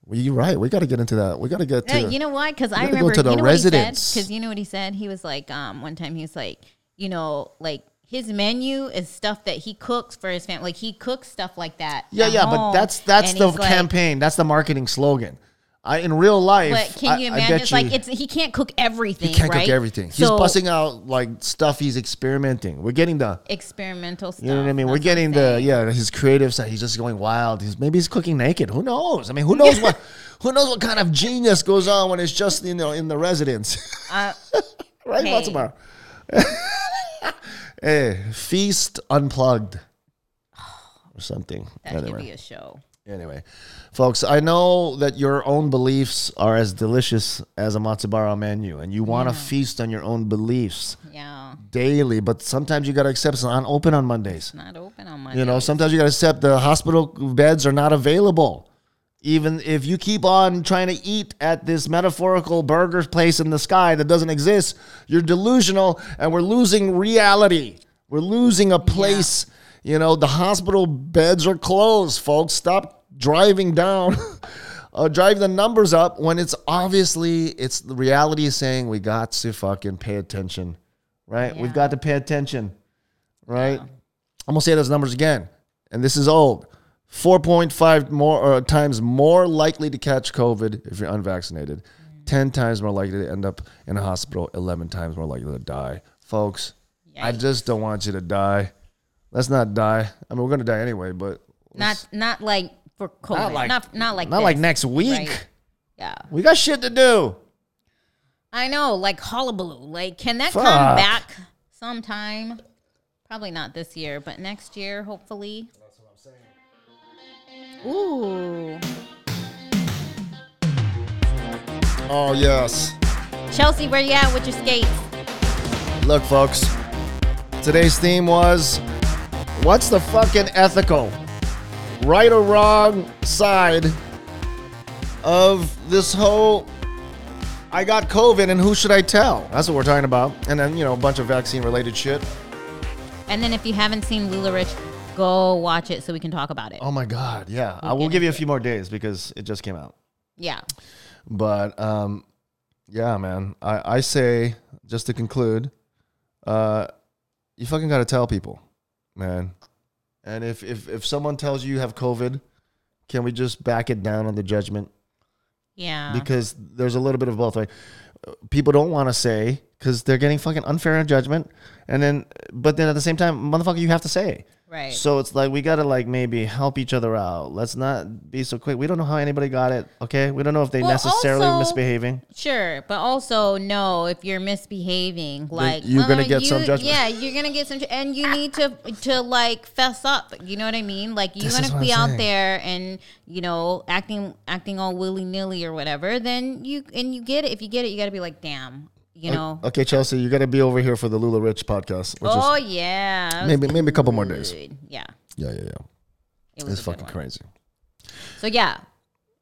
Well, you're right. We got to get into that. We got to get to. No, you know why? Because I remember. to the you know residence. Because you know what he said. He was like, um, one time he was like, you know, like his menu is stuff that he cooks for his family. Like he cooks stuff like that. yeah, yeah, but that's that's the he's like- campaign. That's the marketing slogan. I in real life. But can you I- I imagine? bet It's you- like it's he can't cook everything. He can't right? cook everything. He's So, busting out like stuff. He's experimenting. We're getting the. experimental stuff. You know what I mean? We're That's what I'm getting the yeah his creative side. He's just going wild. He's maybe he's cooking naked. Who knows? I mean, who knows what? Who knows what kind of genius goes on when it's just you know in the residence, Uh, right? Hey. Tomorrow? hey, feast unplugged or something. that should anyway. be a show. Anyway, folks, I know that your own beliefs are as delicious as a Matsubara menu, and you want to feast on your own beliefs Yeah, daily, but sometimes you got to accept it's not open on Mondays. not open on Monday. You know, sometimes you got to accept the hospital beds are not available. Even if you keep on trying to eat at this metaphorical burger place in the sky that doesn't exist, you're delusional and we're losing reality. We're losing a place. You know, the hospital beds are closed, folks. Stop driving down. Uh, drive the numbers up when it's obviously it's the reality is saying we got to fucking pay attention, right? We've got to pay attention, right? I'm gonna say those numbers again, and this is old. 4.5 more uh, times more likely to catch COVID if you're unvaccinated. 10 times more likely to end up in a hospital. 11 times more likely to die. Folks, I just don't want you to die. Let's not die. I mean, we're gonna die anyway, but Not not like for COVID. Not like- not, not like not like next week. right? Yeah. We got shit to do. I know, like hullabaloo. Like, can that Fuck. come back sometime? Probably not this year, but next year, hopefully. That's what I'm saying. Ooh. Oh yes. Chelsea, where you at with your skates? Look, folks. Today's theme was what's the fucking ethical, right or wrong side of this whole I got COVID and who should I tell? That's what we're talking about. And then, you know, a bunch of vaccine related shit. And then if you haven't seen LuLaRich, go watch it so we can talk about it. Oh my God. Yeah. I We'll will give you a few more days because it just came out. Yeah. But um, yeah, man. I, I say, just to conclude, uh, you fucking gotta tell people, man. And if, if if someone tells you you have COVID, can we just back it down on the judgment? Yeah. Because there's a little bit of both. Right? Uh, People don't want to say because they're getting fucking unfair in judgment, and then but then at the same time, motherfucker, you have to say. Right. So it's like we gotta like maybe help each other out. Let's not be so quick. We don't know how anybody got it. Okay, we don't know if they Well, necessarily also- misbehaving. Sure, but also know if you're misbehaving, like you're gonna get you- some judgment. Yeah, you're gonna get some, and you need to to like fess up. You know what I mean? Like you're gonna be out saying. there and you know acting acting all willy nilly or whatever. Then you and you get it. If you get it, you got to be like, damn, you know. Okay, Chelsea, you gotta be over here for the LuLaRich podcast, Oh yeah, maybe maybe a couple more days. good. Yeah, Yeah, yeah, yeah. it was It's fucking crazy. So yeah,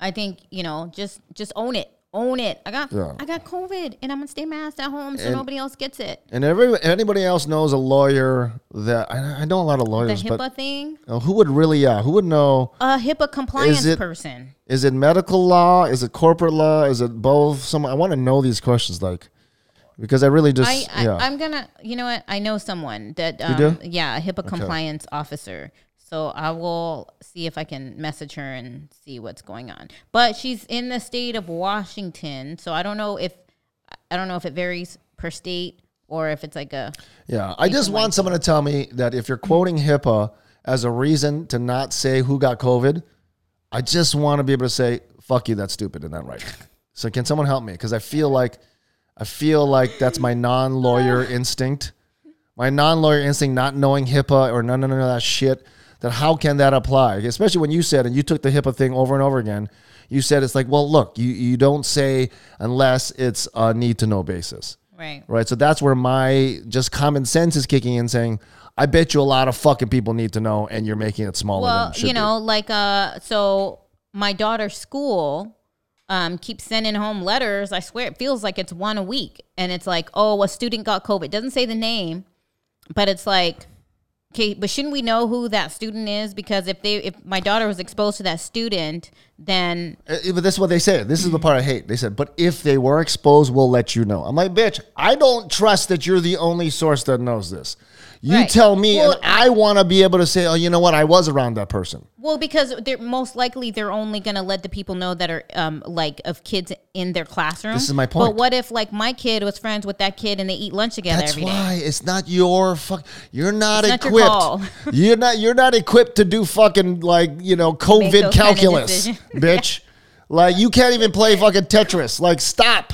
I think you know just just own it, own it. I got Yeah. I got COVID, and I'm gonna stay masked at home so And- nobody else gets it. And every anybody else knows a lawyer that I, I know a lot of lawyers. The HIPAA but thing. uh, who would really, yeah, who would know? a HIPAA compliance it- person. Is it medical law? Is it corporate law? Is it both? Some I want to know these questions, like because I really just I, I yeah. I'm gonna you know what I know someone that um, do? yeah a HIPAA compliance officer. So I will see if I can message her and see what's going on. But she's in the state of Washington, so I don't know if I don't know if it varies per state or if it's like a Yeah, I just want someone to tell me that if you're quoting HIPAA as a reason to not say who got COVID, I just want to be able to say, "Fuck you, that's stupid and not right." So can someone help me? Because I feel like, I feel like that's my non-lawyer instinct, my non-lawyer instinct, not knowing HIPAA or none, of that shit. That how can that apply? Especially when you said and you took the HIPAA thing over and over again. You said it's like, well, look, you you don't say unless it's a need to know basis right. right? So that's where my just common sense is kicking in, saying, "I bet you a lot of fucking people need to know, and you're making it smaller." Well, you know, like uh, so my daughter's school um keeps sending home letters. I swear it feels like it's one a week, and it's like, oh, a student got COVID. Doesn't say the name, but it's like. Okay, but shouldn't we know who that student is? Because if they, if my daughter was exposed to that student, then. Uh, But this is what they said. This is the part I hate. They said, "But if they were exposed, we'll let you know." I'm like, "Bitch, I don't trust that you're the only source that knows this." You Right. tell me, Well, and I want to be able to say, "Oh, you know what? I was around that person." Well, because they're most likely they're only going to let the people know that are um like of kids in their classroom. This is my point. But what if like my kid was friends with that kid and they eat lunch together That's every day? why it's not your fuck. You're not It's not your equipped. you're not. You're not equipped to do fucking like you know COVID kind of calculus, bitch. Like you can't even play fucking Tetris. Like stop,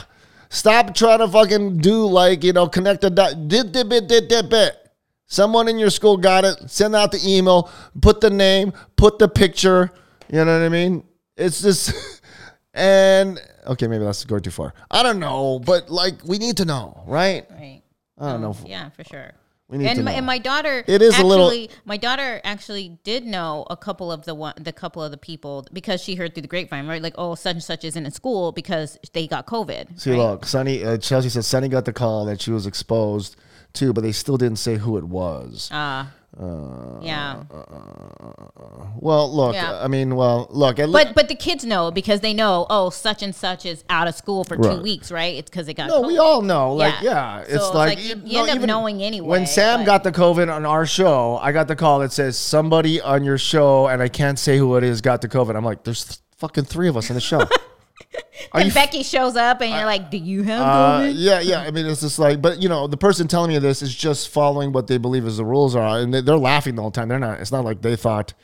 stop trying to fucking do like you know connect the dot. Did did bit did did bit. Someone in your school got it. Send out the email. Put the name. Put the picture. You know what I mean? It's just. And okay, maybe that's going too far. I don't know, but like we need to know, right? Right. I don't know. Yeah, for sure. We need to my, know. and my daughter It is a actually, little- my daughter actually did know a couple of the one the couple of the people because she heard through the grapevine right like oh such and such isn't in school because they got covid See, right? look, Sonny. Uh, Chelsea said Sunny got the call that she was exposed to, but they still didn't say who it was. Ah. Uh, yeah Well, look. Yeah. I mean, well, look. At but but the kids know because they know oh such and such is out of school for Right. two weeks right it's because it got No, COVID. we all know. Like, Yeah. yeah, So it's it's like, like you- no, you end up knowing anyway, When Sam but- got the COVID on our show, I got the call that says somebody on your show, and I can't say who it is, got the COVID. I'm like, there's th- fucking three of us on the show. Are and you? Becky shows up and you're like do you have uh, COVID yeah, yeah. I mean, it's just like, but you know, the person telling me this is just following what they believe is the rules are, and they, they're laughing the whole time. They're not. It's not like they thought.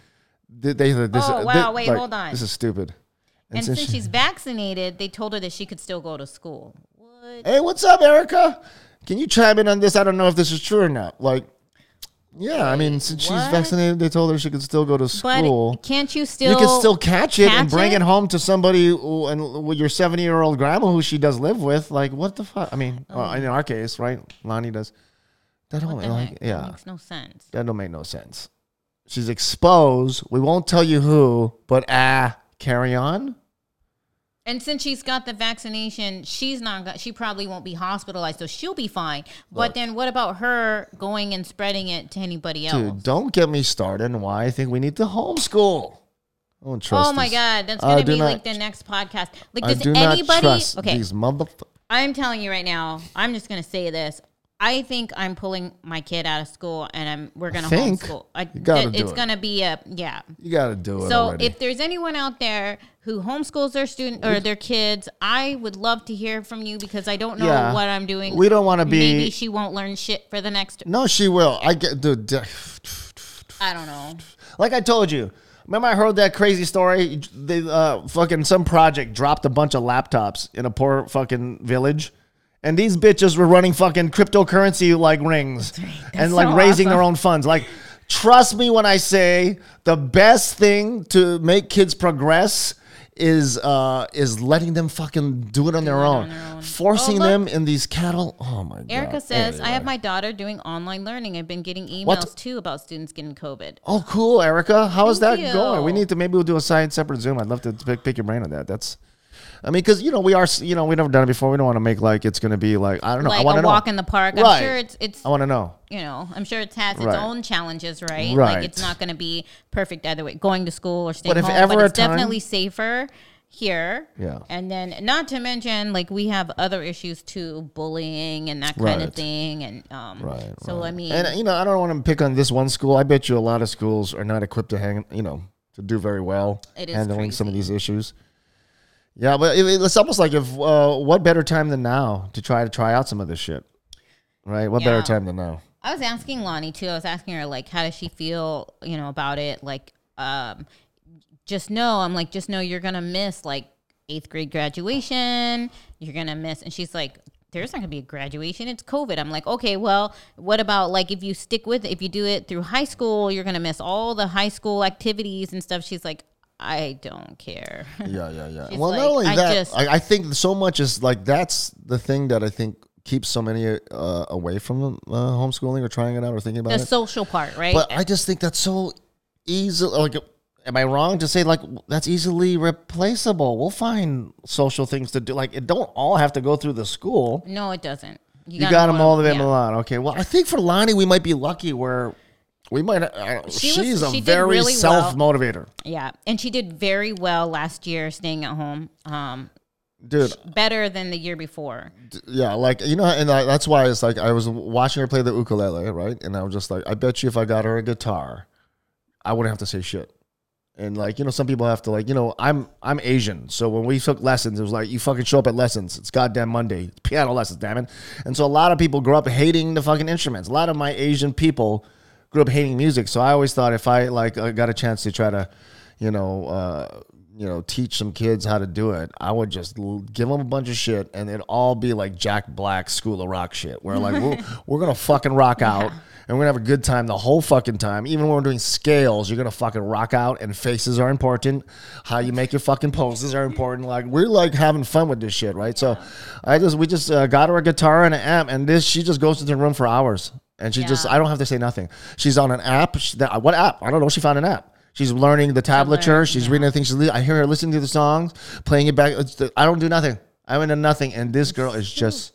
They, they this. Oh, they- wow, wait, like, hold on. This is stupid. and since since she- she's vaccinated they told her that she could still go to school what Hey, what's up, Erica? Can you chime in on this? I don't know if this is true or not. Like, yeah, I mean, since she's what? vaccinated, they told her she could still go to but school. can't you still you can still catch it and catch bring it? it? home to somebody who, and with your 70 year old grandma who she does live with. Like, what the fuck? I mean, well, in our case, right? Lonnie does. That don't Oh. What the like, heck? That yeah, makes no sense. that don't make no sense. She's exposed. We won't tell you who, but ah, carry on. And since she's got the vaccination, she's not got. She probably won't be hospitalized, so she'll be fine. But then, what about her going and spreading it to anybody else? Dude, don't get me started on why I think we need to homeschool. I don't trust oh my this. god, that's gonna do be not- like the next podcast. Like, I does do not anybody? trust Okay, these motherfuckers. I'm telling you right now. I'm just gonna say this. I think I'm pulling my kid out of school, and I'm we're gonna think? homeschool. I, You gotta do it's it. gonna be a yeah. You got to do it So already. if there's anyone out there who homeschools their student or their kids, I would love to hear from you because I don't know Yeah. what I'm doing. We don't wanna be- Maybe she won't learn shit for the next. no, she will. I get dude. I don't know. Like I told you. Remember I heard that crazy story? They uh, fucking some project dropped a bunch of laptops in a poor fucking village. And these bitches were running fucking cryptocurrency like rings and like so raising their own funds. Like, trust me when I say the best thing to make kids progress is uh is letting them fucking do it on their it own. on their own. Forcing Oh, them in these cattle. Oh my god. Erica says, I have my daughter doing online learning. I've been getting emails What? too about students getting COVID. Oh, cool, Erica. How is that Thank going? We need to maybe we'll do a side separate Zoom. I'd love to pick, pick your brain on that. That's, I mean, because you know we are, you know, we've never done it before. We don't want to make like it's going to be like I don't know. I Like want a to know. walk in the park. I'm Right. sure it's it's I want to know. you know, I'm sure it has its Right. own challenges, right? Right. Like it's not going to be perfect either way. Going to school or staying But if home, ever but it's time- definitely safer here. Yeah. And then, not to mention, like we have other issues too, bullying and that kind Right. of thing. And um, Right. so I mean, And you know, I don't want to pick on this one school. I bet you a lot of schools are not equipped to hang, you know, to do very well It is handling some of these issues. Yeah, but it, it's almost like if uh, what better time than now to try to try out some of this shit, right? What better Yeah. time than now? I was asking Lonnie too. I was asking her like, how does she feel, you know, about it? Like, um, just know. I'm like, just know you're gonna miss like eighth grade graduation. You're gonna miss, and she's like, there's not gonna be a graduation. It's COVID. I'm like, okay, well, what about like if you stick with it, if you do it through high school, you're gonna miss all the high school activities and stuff. She's like, I don't care. Yeah, yeah, yeah. She's well, like, not only I that, just- I, I think so much is like that's the thing that I think keeps so many uh, away from uh, homeschooling or trying it out or thinking about it. the it. social part, right? But I just think that's so easy. Like, am I wrong to say like that's easily replaceable? We'll find social things to do. Like, it don't all have to go through the school. no, it doesn't. You gotta got them all the way in yeah. Milan. Okay. Well, I think for Lonnie, we might be lucky where we might. Uh, She was- she's a she very really self motivator, Yeah, and she did very well last year, staying at home. Um, dude. better than the year before. Yeah, like you know, and I, that's why it's like I was watching her play the ukulele, right? And I was just like, I bet you if I got her a guitar, I wouldn't have to say shit. And like you know, some people have to like you know, I'm I'm Asian, so when we took lessons, it was like you fucking show up at lessons. It's goddamn Monday, It's piano lessons, damn it. And so a lot of people grew up hating the fucking instruments. A lot of my Asian people grew up hating music. So I always thought if I like uh, got a chance to try to, you know, uh, you know, teach some kids how to do it, I would just l- give them a bunch of shit, and it'd all be like Jack Black School of Rock shit, where like we're, we're gonna fucking rock out. And we're gonna have a good time the whole fucking time. Even when we're doing scales, you're gonna fucking rock out, and faces are important. How you make your fucking poses are important. Like we're like having fun with this shit, right? So, I just we just uh, got her a guitar and an amp, and this she just goes into the room for hours and she just I don't have to say nothing. She's on an app. She, that, uh, what app? I don't know. She found an app. She's learning the tablature. learn, She's yeah. reading the things. She, li- I hear her listening to the songs, playing it back. It's the, I don't do nothing. I'm into nothing, and this girl is just.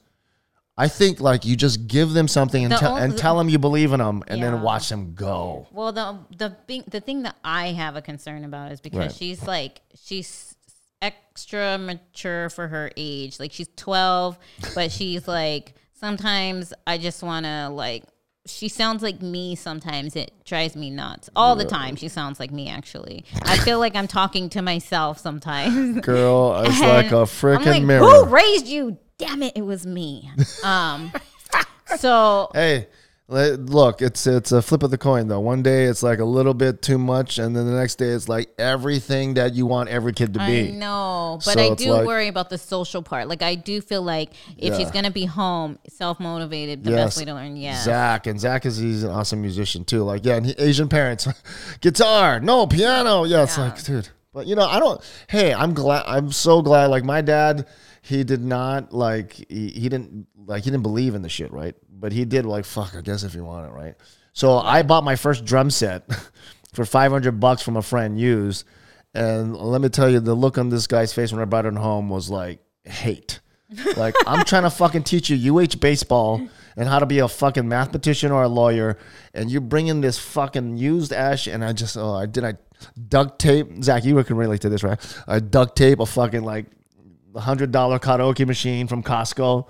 I think like you just give them something and, The tell only- and tell them you believe in them, and Yeah. then watch them go. Well, the the thing the thing that I have a concern about is because Right. she's like she's extra mature for her age. Like she's 12, but she's like sometimes I just want to like she sounds like me sometimes it drives me nuts. All the time she sounds like me actually. I feel like I'm talking to myself sometimes. Girl, it's like a freaking like, mirror. Who raised you? Damn it, it was me. Um so Hey, look, it's it's a flip of the coin though. One day it's like a little bit too much, and then the next day it's like everything that you want every kid to I be. know, but So I do like- worry about the social part. Like I do feel like if she's Yeah. gonna be home, self motivated, the Yes. best way to learn. Yeah, Zach and Zach is he's an awesome musician too. Like yeah, and he, Asian parents, guitar, no piano. Yeah, it's Yeah. like dude. But you know, I don't. Hey, I'm glad. I'm so glad. Like my dad, he did not like he, he didn't like he didn't believe in the shit, right? But he did like fuck. I guess if you want it, right? So I bought my first drum set for 500 bucks from a friend used, and let me tell you, the look on this guy's face when I brought it home was like hate. Like I'm trying to fucking teach you UH baseball and how to be a fucking mathematician or a lawyer, and you bring in this fucking used ash, and I just oh I did I duct tape Zach you can relate to this right? I duct tape a fucking like hundred dollar karaoke machine from Costco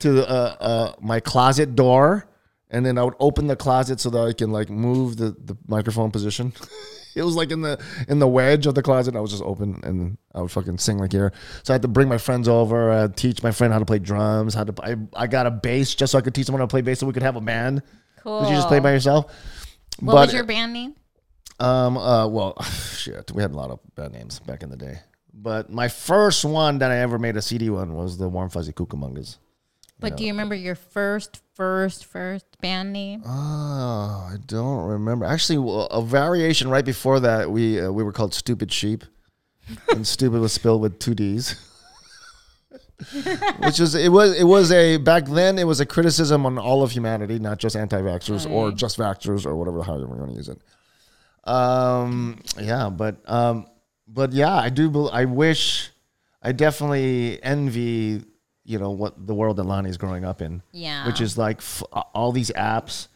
to uh, uh, my closet door, and then I would open the closet so that I can like move the, the microphone position. it was like in the in the wedge of the closet. I was just open, and I would fucking sing like here. So I had to bring my friends over, uh, teach my friend how to play drums. How to I, I got a bass just so I could teach someone how to play bass, so we could have a band. cool. Did you just play by yourself? what was your band name? Um. Uh. Well, shit. We had a lot of bad names back in the day. But my first one that I ever made a CD one was the Warm Fuzzy Cucamongas. But do you remember your first, first, first band name? Oh, I don't remember. Actually, a variation right before that, we uh, we were called Stupid Sheep, and stupid was spelled with two D's. Which was it was it was a back then it was a criticism on all of humanity, not just anti-vaxxers or just vaxxers or whatever how we're going to use it. Um, yeah, but um, but yeah, I do. I wish, I definitely envy, you know, what the world that Lonnie's growing up in Yeah. which is like f- all these apps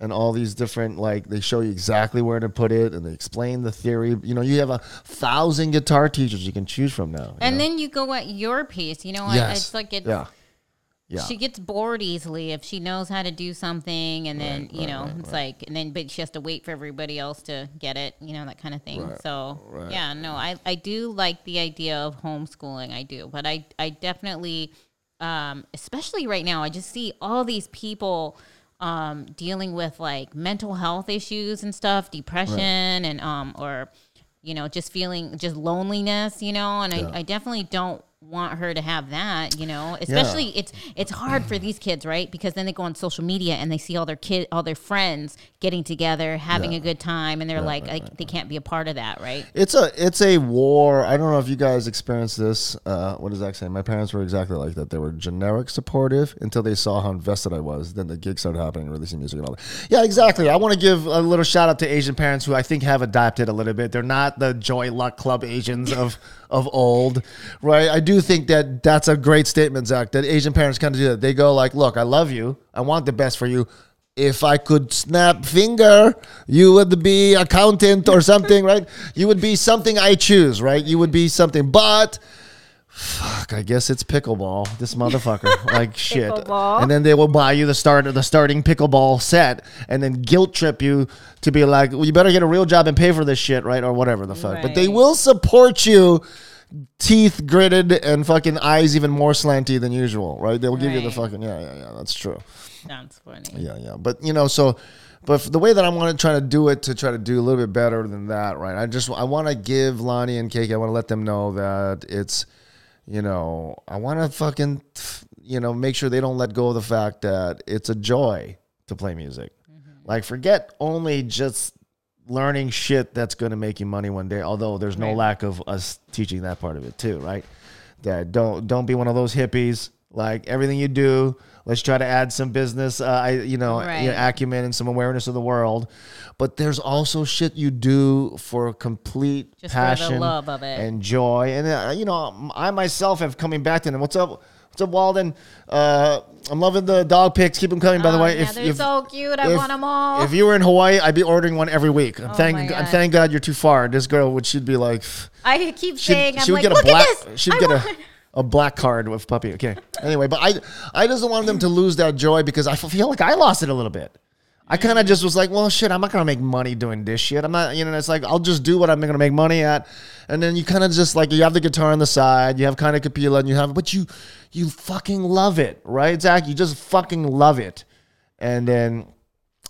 and all these different like they show you exactly where to put it and they explain the theory you know you have a thousand guitar teachers you can choose from now and know? then you go at your pace. You know, yes it's like it's, yeah yeah she gets bored easily if she knows how to do something, and then you know it's like, and then but she has to wait for everybody else to get it. You know that kind of thing. so yeah, no, I I do like the idea of homeschooling. I do, but I I definitely, um, especially right now, I just see all these people. Um, dealing with like mental health issues and stuff, depression and um, or you know, just feeling just loneliness, you know, and I, I definitely don't want her to have that, you know. Especially it's it's hard for these kids, right? Because then they go on social media and they see all their kid all their friends getting together, having a good time, and they're like, like they can't be a part of that, right? it's a it's a war. I don't know if you guys experienced this uh, what does that say my parents were exactly like that. They were generic supportive until they saw how invested i was. Then the gigs started happening releasing music and all that. Yeah exactly. I want to give a little shout out to asian parents who i think have adapted a little bit. They're not the joy luck club asians of of old right? I do think that that's a great statement zach that asian parents kind of do that. They go like look i love you. I want the best for you. If I could snap finger, you would be accountant or something, right? You would be something I choose, right? You would be something, but fuck, I guess it's pickleball. This motherfucker, like shit. Pickleball. And then they will buy you the start the starting pickleball set, and then guilt trip you to be like, well, you better get a real job and pay for this shit, right, or whatever the fuck. But they will support you. Teeth gritted and fucking eyes even more slanty than usual, right? They will give you the fucking yeah, yeah, yeah. That's true. That's funny. Yeah, yeah. But you know, so but the way that I want to try to do it to try to do a little bit better than that, right? I just I want to give Lonnie and Cake. I want to let them know that it's, you know, I want to fucking, you know, make sure they don't let go of the fact that it's a joy to play music. Mm-hmm. Like, forget only just learning shit that's going to make you money one day. Although there's no Right. lack of us teaching that part of it too, right? That don't don't be one of those hippies Like everything you do, let's try to add some business, uh, I, you know, Right. you know, acumen and some awareness of the world. But there's also shit you do for complete Just for passion love of it. and joy. And uh, you know, I myself have coming back to them. What's up? What's up, Walden? Uh, I'm loving the dog pics. Keep them coming, by the Oh, way. yeah, they're so cute. I want them all. If you were in Hawaii, I'd be ordering one every week. I'm Oh thank, I'm God. thank God you're too far. This girl would she'd be like, I keep saying, I'm she would like, get a look black, at this. she'd I get want- a black card with puppy. Okay. Anyway, but I, I just want them to lose that joy because I feel like I lost it a little bit. I kind of just was like, well, shit, I'm not gonna make money doing this shit. I'm not, you know, it's like I'll just do what I'm gonna make money at, and then you kind of just like you have the guitar on the side, you have kind of capilla, and you have, but you, you fucking love it, right, Zach? You just fucking love it, and then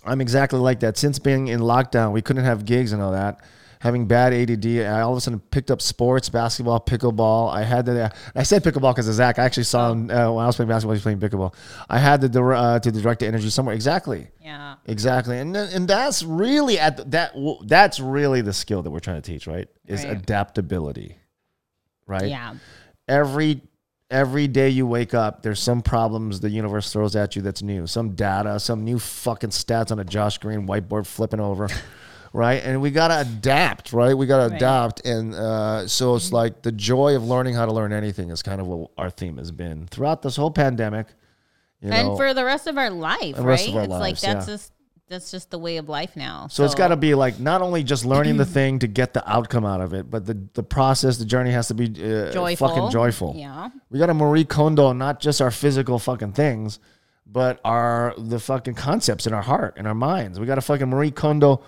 I'm exactly like that. Since being in lockdown, we couldn't have gigs and all that. Having bad ADD, I all of a sudden picked up sports, basketball, pickleball. I had to. I said pickleball because of Zach. I actually saw him uh, when I was playing basketball. He was playing pickleball. I had to uh, to direct the energy somewhere. Exactly, Yeah. exactly. And and that's really at the, that. That's really the skill that we're trying to teach. Right? Is Right. adaptability. Right Yeah. every every day you wake up, there's some problems the universe throws at you that's new. Some data, some new fucking stats on a Josh Green whiteboard flipping over. Right. And we gotta adapt, right? We gotta Right. adapt. And uh, so it's like the joy of learning how to learn anything is kind of what our theme has been throughout this whole pandemic. You know, and for the rest of our life, right? our it's like that's yeah. just that's just the way of life now. So it's got to be like not only just learning the thing to get the outcome out of it, but the the process, the journey has to be uh, joyful. fucking joyful. Yeah. We got to Marie Kondo not just our physical fucking things, but our the fucking concepts in our heart and our minds. We got to fucking Marie Kondo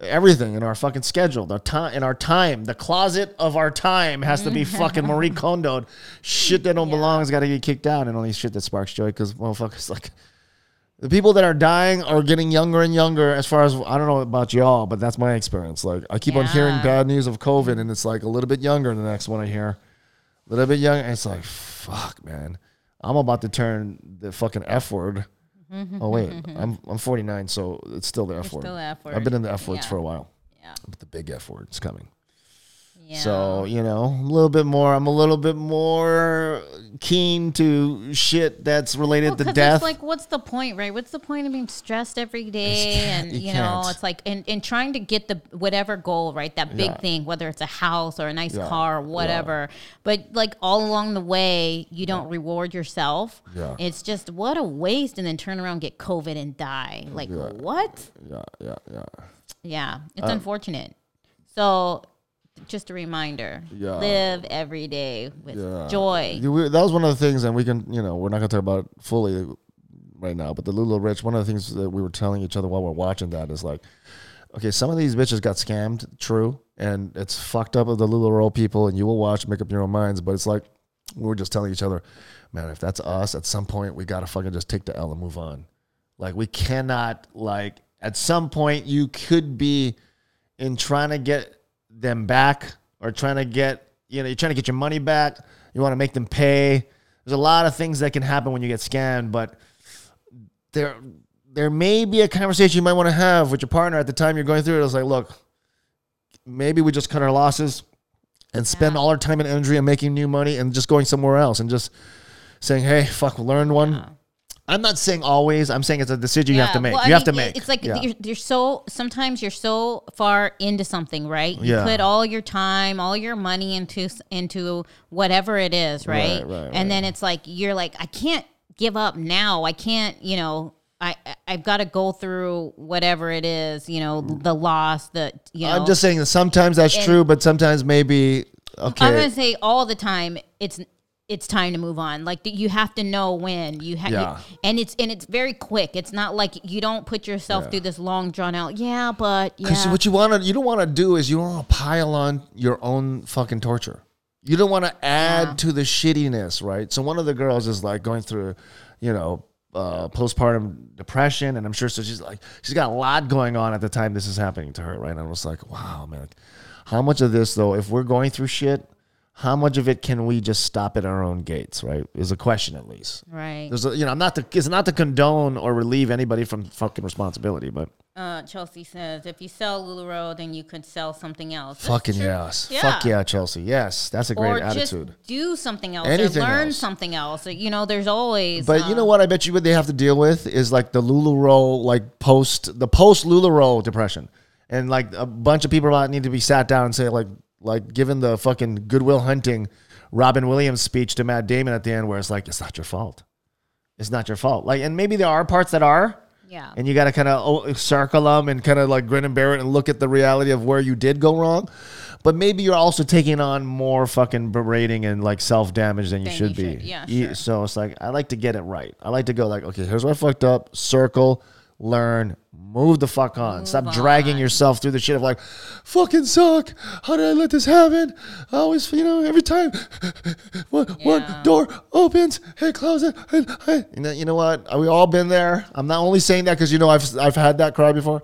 everything in our fucking schedule, the time in our time, the closet of our time has to be mm-hmm. fucking Marie Kondoed. Shit that don't belong has got to get kicked out, and only shit that sparks joy because motherfuckers like. The people that are dying are getting younger and younger. As far as I don't know about y'all, but that's my experience. Like I keep on hearing bad news of COVID, and it's like a little bit younger than the next one I hear a little bit younger. And it's like, fuck, man. I'm about to turn the fucking F word. Oh wait, mm-hmm. I'm I'm 49, so it's still the F word. still F I've been in the F word. words Yeah. for a while, Yeah. but the big F word is coming. Yeah. So you know, a little bit more. I'm a little bit more keen to shit that's related Well, to death. It's like, what's the point, right? What's the point of being stressed every day? And you you, know, it's like, and, and trying to get the whatever goal, right? That big Yeah. thing, whether it's a house or a nice Yeah. car or whatever. But like all along the way, you don't reward yourself. Yeah. It's just what a waste, and then turn around, get COVID, and die. Like what? yeah, yeah, yeah. Yeah, it's Uh, unfortunate. So, just a reminder: Yeah. live every day with Yeah. joy. You- that was one of the things, and we can, you know, we're not going to talk about it fully right now, but the LuLaRich, one of the things that we were telling each other while we're watching that is like, okay, some of these bitches got scammed, true, and it's fucked up of the LuLaRoe people, and you will watch, make up your own minds, but it's like, we were just telling each other, man, if that's us, at some point, we got to fucking just take the L and move on. Like, we cannot, like, at some point, you could be in trying to get them back or trying to get you know you're trying to get your money back. You want to make them pay. There's a lot of things that can happen when you get scammed but there there may be a conversation you might want to have with your partner at the time you're going through it. It's like look maybe we just cut our losses and spend Yeah. all our time and energy on making new money and just going somewhere else and just saying hey fuck learn one i'm not saying always i'm saying it's a decision you have to make well, I you have to make It's like Yeah. you're, you're so sometimes you're so far into something, right? You Yeah. put all your time, all your money into s- into whatever it is, right? Right, right, and then it's like you're like, I can't give up now. I can't, you know. I, I- I've got to go through whatever it is, you know, mm. the loss, the you know. i'm just saying that sometimes that's true but sometimes maybe okay I'm gonna say all the time it's it's time to move on. Like you have to know when you have, Yeah. and it's and it's very quick. It's not like you don't put yourself Yeah. through this long drawn out. Yeah, but Because yeah, what you want to, you don't want to do is you don't want to pile on your own fucking torture. You don't want to add to the shittiness, right? So one of the girls is like going through, you know, uh, postpartum depression, and I'm sure so. She's like, she's got a lot going on at the time this is happening to her, right? And I was like, wow, man, how much of this though, if we're going through shit, how much of it can we just stop at our own gates, right? Is a question at least. right. There's a, you know, I'm not to, it's not to condone or relieve anybody from fucking responsibility, but Uh, Chelsea says, if you sell Lularoe, then you could sell something else. That's Fucking true. yes. Yeah. Fuck yeah, Chelsea. Yes, that's a great Or attitude. just do something else Anything or learn else. something else. You know, there's always. But you know what? I bet you what they have to deal with is like the Lularoe, like post the post Lularoe depression, and like a bunch of people need to be sat down and say like like given the fucking Goodwill Hunting, Robin Williams speech to Matt Damon at the end, where it's like it's not your fault, it's not your fault. Like, and maybe there are parts that are, Yeah. and you got to kind of oh, circle them and kind of like grin and bear it and look at the reality of where you did go wrong. But maybe you're also taking on more fucking berating and like self damage than you Than should you be. should, yeah, sure. So it's like I like to get it right. I like to go like, okay, here's where I fucked up. Circle, learn, move the fuck on. Stop Move dragging yourself through the shit of like, fucking suck. How did I let this happen? I always, you know, every time one, one door opens, it closes. And I, you know, you know what? We all been there. I'm not only saying that because you know I've I've had that cry before.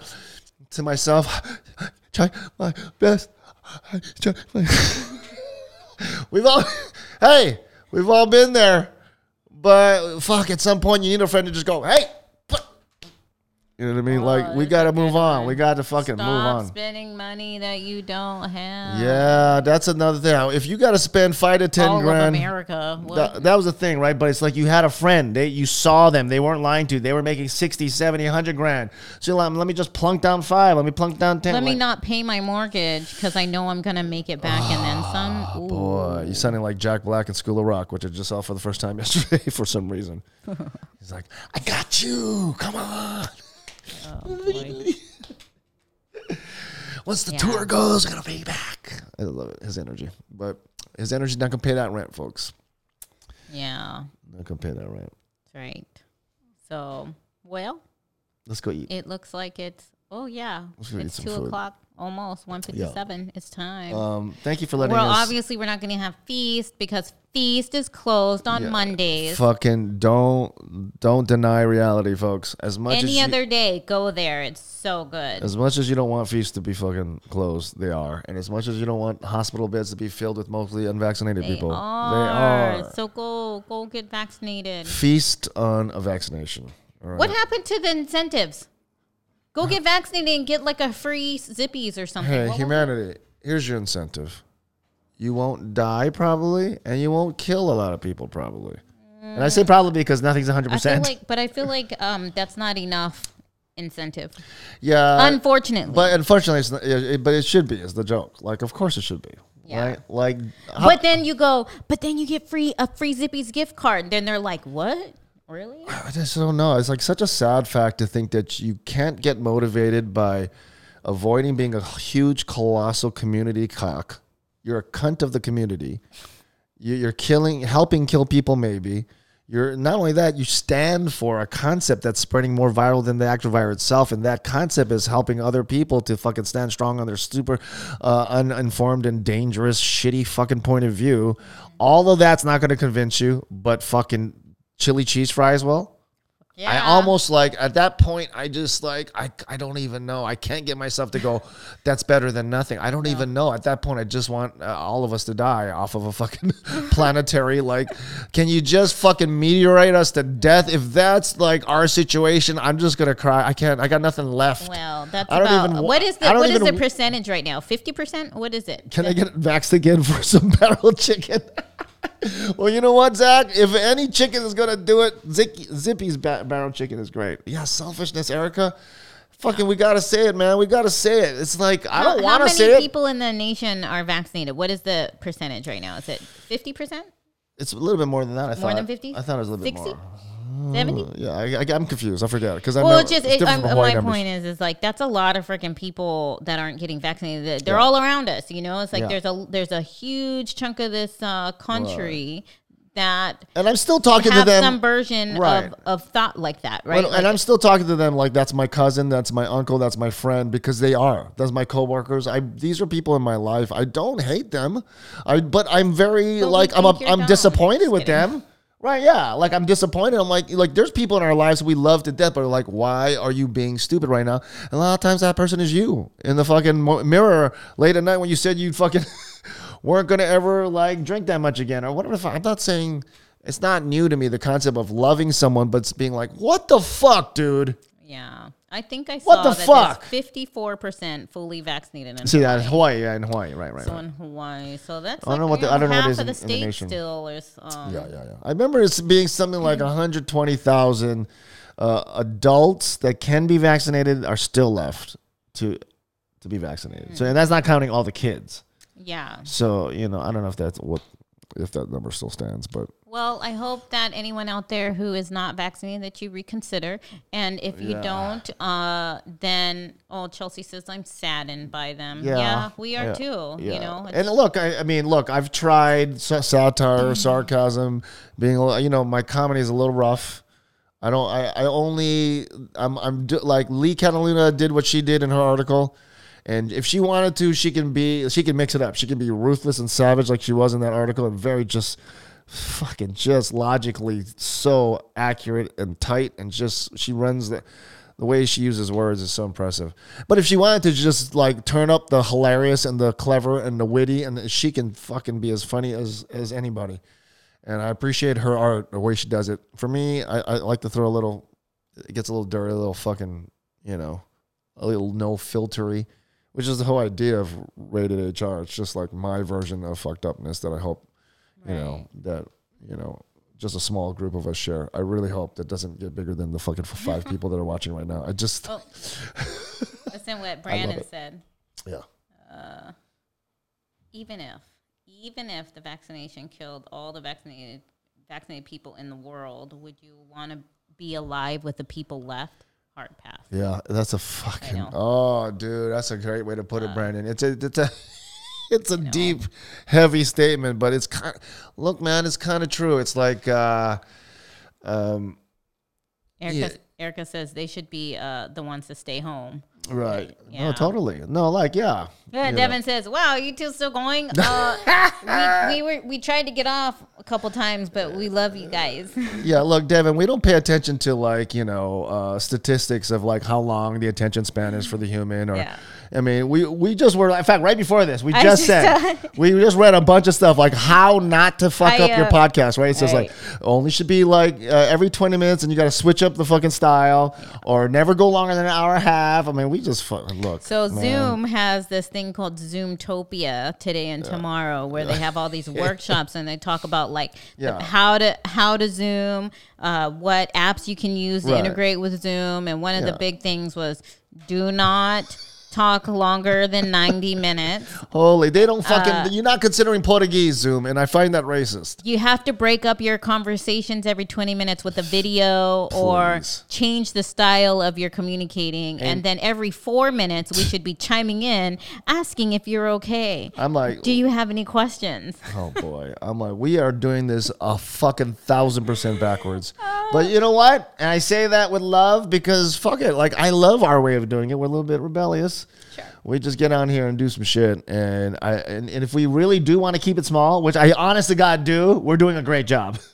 To myself, try my best. I try my- we've all, hey, we've all been there. But fuck, at some point you need a friend to just go, hey. Fuck." You know what I mean? like oh, we Oh, gotta move on. We gotta fucking Stop move on. spending money that you don't have. Yeah, that's another thing. If you got to spend five to ten All grand, of America. That, that was the thing, right? But it's like you had a friend. They you saw them. They weren't lying to you. They were making 60, 70, 100 grand. So you're like, let me just plunk down five. Let me plunk down ten. Let me not pay my mortgage because I know I'm gonna make it back and then some. Ah, Ooh. Boy, you're sounding like Jack Black in School of Rock, which I just saw for the first time yesterday for some reason. He's like, I got you. Come on. Oh. Once the Yeah. tour goes, I'm gonna pay you back. I love it. His energy, but his energy's not gonna pay that rent, folks. Yeah, Not gonna pay that rent. that's right. So, well, Let's go eat. it looks like it's. Oh yeah, Let's go eat it's two o'clock, almost one fifty-seven. It's time. Um, thank you for letting well, us. Well, obviously we're not going to have feast because feast is closed on Yeah. Mondays. Fucking don't don't deny reality, folks. As much as Any you, other day, go there. It's so good. as much as you don't want feasts to be fucking closed, they are. And as much as you don't want hospital beds to be filled with mostly unvaccinated They people, they are. So go go get vaccinated. Feast on a vaccination. All right. What happened to the incentives? Go get vaccinated and get like a free Zippy's or something. Hey, What was humanity, here's your incentive. You won't die probably, and you won't kill a lot of people probably. And I say probably because nothing's 100%. I feel like, but I feel like um, that's not enough incentive. yeah. Unfortunately, but unfortunately, it's not, it, it- but it should be, is the joke. Like, of course it should be. Yeah. Right? Like, how- But then you go, but then you get free a free Zippy's gift card. And then they're like, what? Really? I just don't know. It's like such a sad fact to think that you can't get motivated by avoiding being a huge, colossal community cock. You're a cunt of the community. You- You're killing, helping kill people. Maybe you're not only that. You stand for a concept that's spreading more viral than the actual virus itself, and that concept is helping other people to fucking stand strong on their super uh, uninformed and dangerous, shitty fucking point of view. All of that's not going to convince you, but fucking chili cheese fries will. Yeah. I almost like at that point I just like I I don't even know. I can't get myself to go that's better than nothing. I don't even know. At that point I just want uh, all of us to die off of a fucking planetary like can you just fucking meteorite us to death if that's like our situation I'm just going to cry. I can't I got nothing left. Well, that's I don't about even What is the what is the percentage right now? Fifty percent? What is it? Can I get vaxxed again for some barrel chicken? well, you know what, Zach? If any chicken is gonna do it, Zippy, Zippy's ba- barrel chicken is great. Yeah, selfishness, Erica. Fucking, we gotta say it, man. We gotta say it. It's like I don't want to say it. How many people in the nation are vaccinated? What is the percentage right now? Is it fifty percent? It's a little bit more than that. I More thought. than 50? I thought it was a little bit 60? More. 70? Yeah, I, I, I'm confused. I forget because I Well, know it's just it's it, um, my numbers. point is, is like that's a lot of freaking people that aren't getting vaccinated. They're Yeah. all around us, you know. It's like Yeah. there's a there's a huge chunk of this uh, country that And I'm still talking to them. some version Right. of, of thought like that, right? Well, Like, and I'm still talking to them like that's my cousin, that's my uncle, that's my friend because they are. That's my coworkers. I these are people in my life. I don't hate them. I but I'm very like I'm a, I'm disappointed with them. Right, yeah. Like I'm disappointed. I'm like like there's people in our lives we love to death, but are like, why are you being stupid right now? And a lot of times that person is you in the fucking mirror late at night when you said you fucking weren't gonna ever like drink that much again or whatever. I'm not saying it's not new to me the concept of loving someone, but being like, what the fuck, dude? yeah. I think I saw What the that fuck? Fifty-four percent fully vaccinated. In See that Hawaii. in Hawaii, yeah, in Hawaii, right, right, So right. in Hawaii, so that's I don't like, know what the- I don't know what half of in- the in the state still is. Um, Yeah, yeah, yeah. I remember it's being something like 120,000 uh, adults that can be vaccinated are still left to to be vaccinated. So and that's not counting all the kids. yeah. So you know, I don't know if that's what if that number still stands, but Well, I hope that anyone out there who is not vaccinated that you reconsider, and if you Yeah. don't, uh, then oh, Chelsea says I'm saddened by them. Yeah. Yeah, we are Yeah. too. Yeah. You know, and look, I, I mean, look, I've tried satire, sarcasm, being, a li- you know, my comedy is a little rough. I don't, I, I only, I'm, I'm do, like Lee Catalina did what she did in her article. And if she wanted to, she can be, she can mix it up. She can be ruthless and savage like she was in that article and very just fucking just logically so accurate and tight and just, she runs the, the way she uses words is so impressive. But if she wanted to just like turn up the hilarious and the clever and the witty, and she can fucking be as funny as as anybody. And I appreciate her art, the way she does it. For me, I, I like to throw a little. It gets a little dirty, a little fucking, you know, a little no filtery, which is the whole idea of rated HR. It's just like my version of fucked upness that I hope, you know, that you know, just a small group of us share. I really hope that doesn't get bigger than the fucking five people that are watching right now. I just, Oh, listen what Brandon said. yeah. Uh, Even if, even if the vaccination killed all the vaccinated vaccinated people in the world, would you want to be alive with the people left? Hard pass. Yeah, that's a fucking oh, dude, that's a great way to put it, Brandon. It's a it's a it's a deep, heavy statement, but it's kind. Of, Look, man, it's kind of true. It's like, uh, um, Erica, Yeah. Erica says they should be uh, the ones to stay home. Right? Yeah. No, totally. No, like, yeah, Yeah. Devin says, "Wow, you two still going?" Uh, we, we were we tried to get off a couple times, but we love you guys. Yeah, look, Devin, we don't pay attention to like you know uh, statistics of like how long the attention span is for the human, or Yeah. I mean, we we just were in fact right before this, we just just, said we just read a bunch of stuff like how not to fuck I, up your uh, podcast, right? Says right. like only should be like uh, every twenty minutes, and you got to switch up the fucking style, or never go longer than an hour and a half. I mean, we just fucking look. So man. Zoom has this thing called Zoomtopia today and tomorrow, where they have all these workshops and they talk about like the- how to how to Zoom, uh, what apps you can use to Right. integrate with Zoom, and one of Yeah. the big things was do not talk longer than ninety minutes. Holy, they don't fucking. Uh, you're not considering Portuguese Zoom, and I find that racist. You have to break up your conversations every 20 minutes with a video or change the style of your communicating. And, then every four minutes, we should be chiming in, asking if you're okay. I'm like, Do you have any questions? Oh boy, I'm like, we are doing this a fucking thousand percent backwards. But you know what? And I say that with love because fuck it. Like I love our way of doing it. We're a little bit rebellious. Sure. We just get on here and do some shit. And I and, and if we really do want to keep it small, which I honest to God do, we're doing a great job.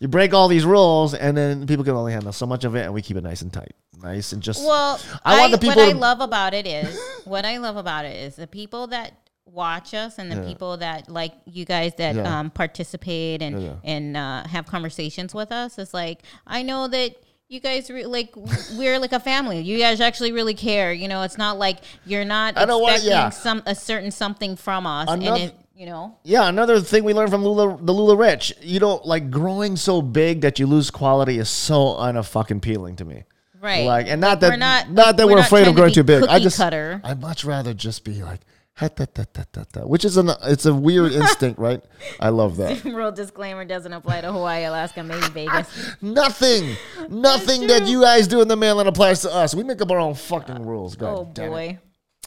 You break all these rules, and then people can only handle so much of it, and we keep it nice and tight, nice and just. Well, I I the people what I love about it is what I love about it is the people that watch us and the people that like you guys that Yeah. um, participate and Yeah. and uh, have conversations with us. It's like I know that you guys re- like we're like a family. You guys actually really care. You know, it's not like you're not I expecting yeah. some a certain something from us, Another- and it, you know. Yeah, another thing we learned from Lula, the LuLaRich, you don't like growing so big that you lose quality is so unfucking appealing to me. Right. Like, and not Like, that we're not- not, that we're we're, afraid of growing too big. I just cutter. I'd much rather just be like, Which is an it's a weird instinct, right? I love that. Real disclaimer doesn't apply to Hawaii, Alaska, maybe Vegas. Nothing, nothing that you guys do in the mainland applies to us. We make up our own fucking rules. Oh, God oh damn it. boy.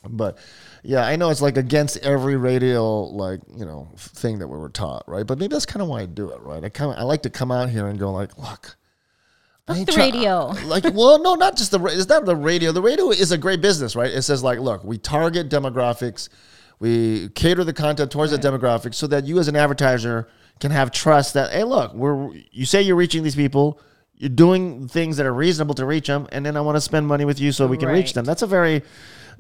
But yeah, I know it's like against every radio like you know thing that we were taught, right? But maybe that's kind of why I do it, right? I kind of I like to come out here and go like, look. Ain't the try- radio. like, well, no, not just the. It's not the radio. The radio is a great business, right? It says like, look, we target demographics, we cater the content towards the demographics, so that you as an advertiser can have trust that, hey, look, we're you say you're reaching these people, you're doing things that are reasonable to reach them, and then I want to spend money with you so we can reach them. That's a very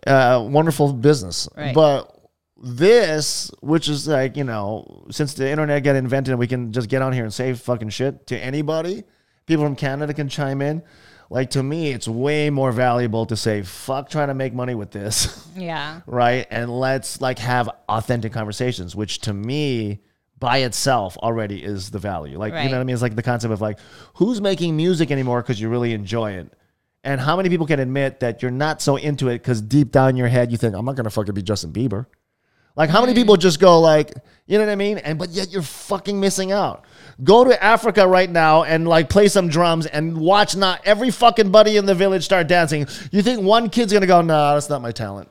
uh, wonderful business, Right. but. This, which is like, you know, since the internet got invented we can just get on here and say fucking shit to anybody, people from Canada can chime in. Like to me, it's way more valuable to say, fuck trying to make money with this. Yeah. right? And let's like have authentic conversations, which to me by itself already is the value. Like, you know what I mean? It's like the concept of like, who's making music anymore because you really enjoy it? And how many people can admit that you're not so into it because deep down in your head you think, I'm not gonna fucking be Justin Bieber. Like how many mm. people just go like, you know what I mean? And but yet you're fucking missing out. Go to Africa right now and like play some drums and watch not every fucking buddy in the village start dancing. You think one kid's gonna go, nah, that's not my talent.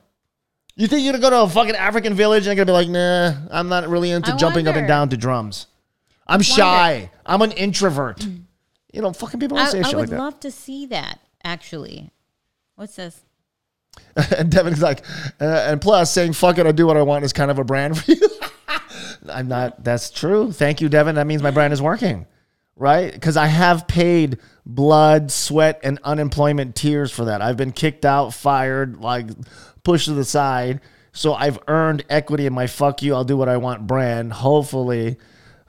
You think you're gonna go to a fucking African village and gonna be like, nah, I'm not really into I jumping up and down to drums. I'm shy. I'm an introvert. You know, fucking people don't I, say I shit would like that. love to see that actually. What's this? and Devin's like, uh, and plus saying "fuck it, I do what I want" is kind of a brand for you. I'm not. That's true. Thank you, Devin. That means my brand is working, right? Because I have paid blood, sweat, and unemployment tears for that. I've been kicked out, fired, like pushed to the side. So I've earned equity in my "fuck you, I'll do what I want" brand. Hopefully,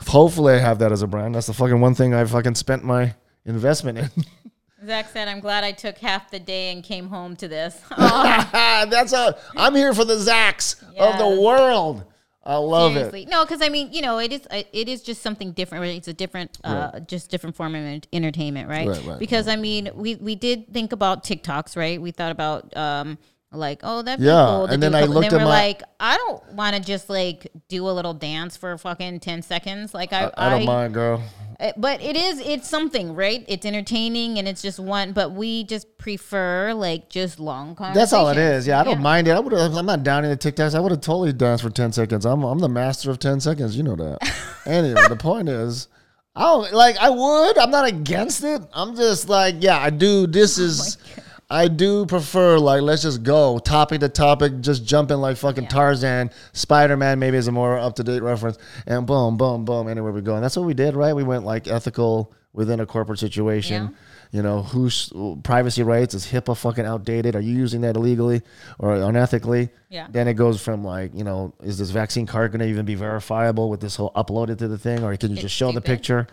hopefully I have that as a brand. That's the fucking one thing I've fucking spent my investment in. Zach said, "I'm glad I took half the day and came home to this." That's a. I'm here for the Zacks of the world. I love it. Seriously. No, because I mean, you know, it is it is just something different. Right? It's a different, uh, just different form of entertainment, right? Right, right, because I mean, we we did think about TikToks, right? We thought about um like, oh, that'd be Yeah, cool. and do then a I looked then at my- like, I don't want to just like do a little dance for fucking ten seconds. Like I, I don't mind, girl. Uh, but it is it's something right it's entertaining and it's just one but we just prefer like just long conversations That's all it is. Yeah, I don't Yeah. mind it. I would. I'm not down in the TikToks. I would have totally danced for ten seconds. I'm. I'm the master of ten seconds. You know that. anyway, the point is, I don't like. I would. I'm not against it. I'm just like, yeah, I do. This is. I do prefer like let's just go topic to topic, just jumping like fucking Tarzan, Spider Man maybe is a more up to date reference, and boom, boom, boom, anywhere we go, and that's what we did, right? We went like ethical within a corporate situation. Yeah. You know, whose privacy rights is HIPAA fucking outdated? Are you using that illegally or unethically? Yeah. Then it goes from like, you know, is this vaccine card going to even be verifiable with this whole uploaded to the thing, or can you just show the picture?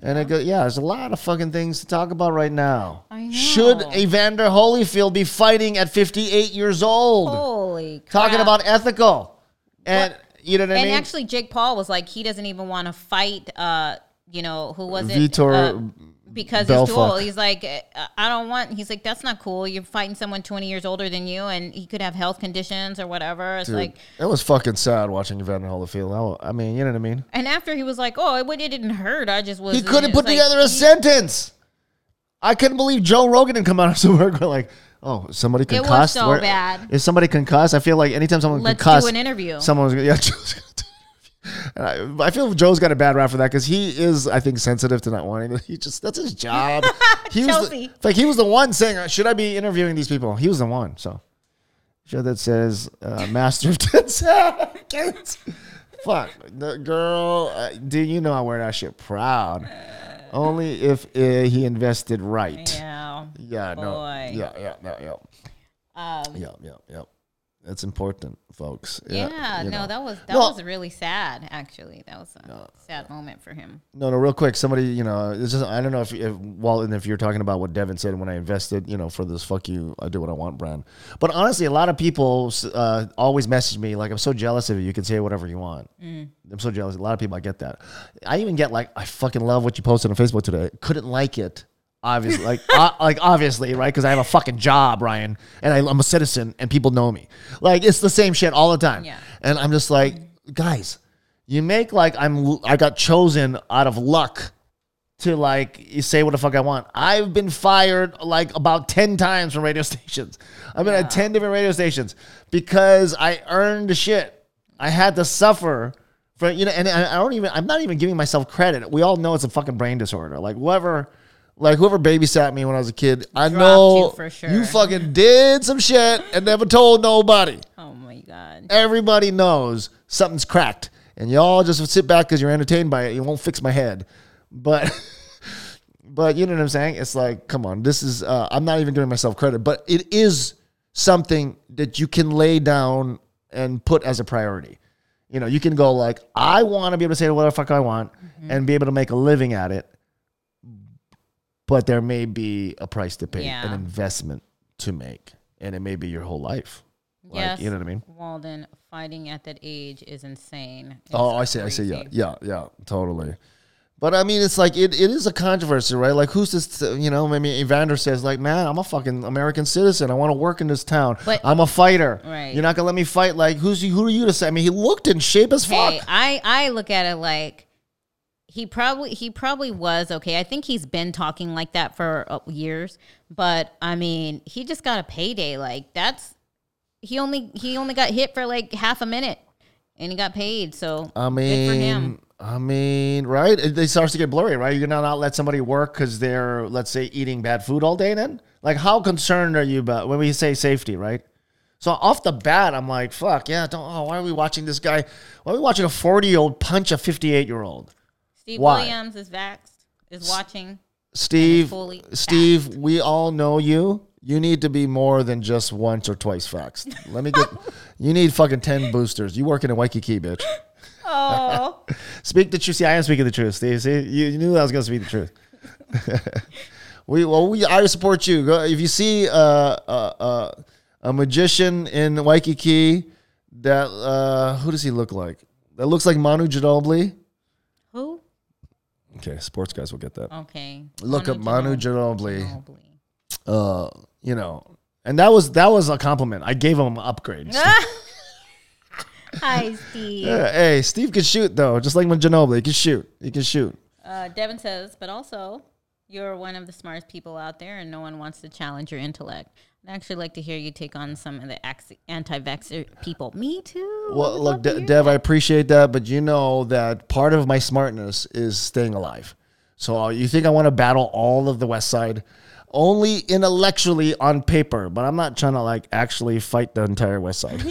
And it go, yeah, there's a lot of fucking things to talk about right now. I know. Should Evander Holyfield be fighting at 58 years old? holy Talking about ethical. And you know what I and mean? actually jake paul was like he doesn't even want to fight uh you know who was it Vitor Uh, because he's too Belfort. old he's like uh, i don't want he's like that's not cool you're fighting someone 20 years older than you and he could have health conditions or whatever it's Dude, like it was fucking sad watching Evander Holyfield. I I mean, you know what I mean? and after he was like oh it, it didn't hurt i just was He couldn't put like, together a he- sentence. I couldn't believe Joe Rogan didn't come out of somewhere like, "Oh, somebody concussed. It was so Where- bad. Is somebody concussed? I feel like anytime someone Let's concussed, do an interview. Someone's gonna, yeah. I, I feel Joe's got a bad rap for that because he is, I think, sensitive to not wanting. To, he just that's his job. He was the, like he was the one saying, "Should I be interviewing these people?" He was the one. So, show that says uh, "Master of Ten Seconds." Fuck, the girl, uh, do you know I wear that shit proud? Only if uh, he invested right. yeah Yeah, no, yeah, yeah, yeah, yeah, um, yeah, yeah, yeah. That's important, folks. yeah, you no know. that was that Well- was really sad actually that was a sad moment for him No, no, real quick. Somebody, you know, it's just I don't know if, if Walton, if you're talking about what Devin said when I invested, you know, for this "fuck you, I do what I want" brand. But honestly, a lot of people uh, always message me like, "I'm so jealous of you. You can say whatever you want." I'm so jealous. A lot of people, I get that. I even get like, "I fucking love what you posted on Facebook today." Couldn't like it. Obviously, like, uh, like obviously, right? Because I have a fucking job, Ryan, and I, I'm a citizen, and people know me. Like, it's the same shit all the time. Yeah. And I'm just like, guys, you make like I'm I got chosen out of luck to like say what the fuck I want. I've been fired like about 10 times from radio stations. I've been at 10 different radio stations because I earned the shit. I had to suffer for you know and I I don't even I'm not even giving myself credit. We all know it's a fucking brain disorder. Like whoever like whoever babysat me when I was a kid, I Dropped know you for sure. you fucking did some shit and never told nobody. Oh my god. Everybody knows something's cracked. And y'all just sit back because you're entertained by it. You won't fix my head. But but you know what i'm saying? It's like come on. This is uh, i'm not even giving myself credit but it is something that you can lay down and put as a priority. You know you can go like i want to be able to say whatever the fuck i want and be able to make a living at it but there may be a price to pay, Yeah. an investment to make, and it may be your whole life. Like, yes. you know what I mean? Walden, fighting at that age is insane. It's Oh, I see. I see. Yeah, crazy. yeah, yeah. Totally. But I mean, it's like it, it is a controversy, right? Like, who's this? You know, I mean, Evander says, like, man, I'm a fucking American citizen. I want to work in this town. But- I'm a fighter. Right. You're not gonna let me fight. Like, who's? Who are you to say? I mean, he looked in shape as fuck. Hey, I I look at it like he probably he probably was okay. I think he's been talking like that for uh, years, but I mean, he just got a payday. Like that's he only he only got hit for like half a minute, and he got paid. So I good for him. mean, I mean, right? It, it starts to get blurry, right? You're gonna not let somebody work because they're, let's say, eating bad food all day. Then, like, how concerned are you about when we say safety, right? So off the bat, I'm like, fuck yeah, don't. Oh, why are we watching this guy? Why are we watching a 40 year old punch a 58 year old? Steve Why? Williams is vaxxed, is watching. Steve, Steve, we all know you. You need to be more than just once or twice faxed. Let me get. you need fucking 10 boosters. You working in Waikiki, bitch. Oh, Speak the truth. See, I am speaking the truth, Steve. See, you, you knew I was going to speak the truth. we well, we I support you. Go, if you see uh, uh, uh, a magician in Waikiki, that uh, who does he look like? That looks like Manu Ginobili. Okay, sports guys will get that. Okay, Look up Manu Ginobili. Ginobili. Uh, you know, and that was that was a compliment. I gave him upgrades. Hi, Steve. Yeah, hey, Steve can shoot though, just like when Ginobili he can shoot. He can shoot. Uh, Devin says, but also, you're one of the smartest people out there, and no one wants to challenge your intellect. I'd actually like to hear you take on some of the anti-vaxxer people. Me too. Well, look, De- Dev, I appreciate that, but you know that part of my smartness is staying alive. So uh, you think I want to battle all of the West Side? Only intellectually on paper, but I'm not trying to like actually fight the entire West Side.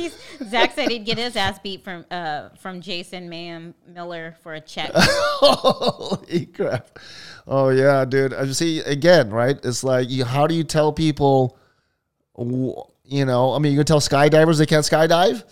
Zach said he'd get his ass beat from uh, from Jason Mayhem Miller for a check. Holy crap! Oh yeah, dude. I see again, right? It's like, you, how do you tell people? You know, I mean, you can tell skydivers they can't skydive,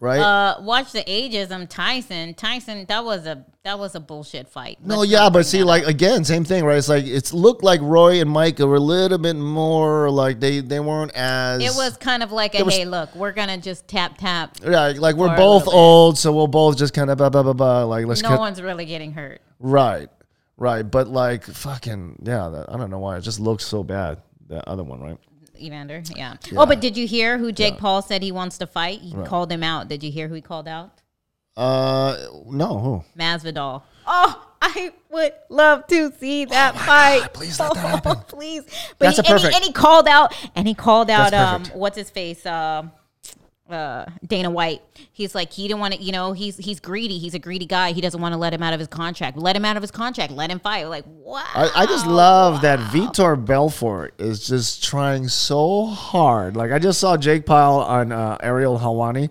right? uh, watch the ageism, Tyson. Tyson, that was a that was a bullshit fight. No, Let's yeah, but see, like up. again, same thing, right? It's like it's looked like Roy and Mike were a little bit more like they they weren't as it was kind of like a was- hey, look, we're gonna just tap tap. yeah, like we're both old, so we'll both just kind of blah blah blah blah. Like let's No cut one's really getting hurt. right, right, but like fucking yeah, that, I don't know why it just looks so bad. That other one, right? Evander, yeah. Oh, but did you hear who Jake Paul said he wants to fight? He called him out. Did you hear who he called out? Uh, no, who? Masvidal. Oh, I would love to see that fight. please let that happen. please. But That's he, and, he, and he called out, and he called out, um, what's his face? Uh, uh, Dana White. He's like he didn't want to, you know, he's he's greedy. He's a greedy guy. He doesn't want to let him out of his contract. Let him out of his contract. Let him fight. Like wow. I, I just love that Vitor Belfort is just trying so hard. Like I just saw Jake Paul on uh, Ariel Helwani,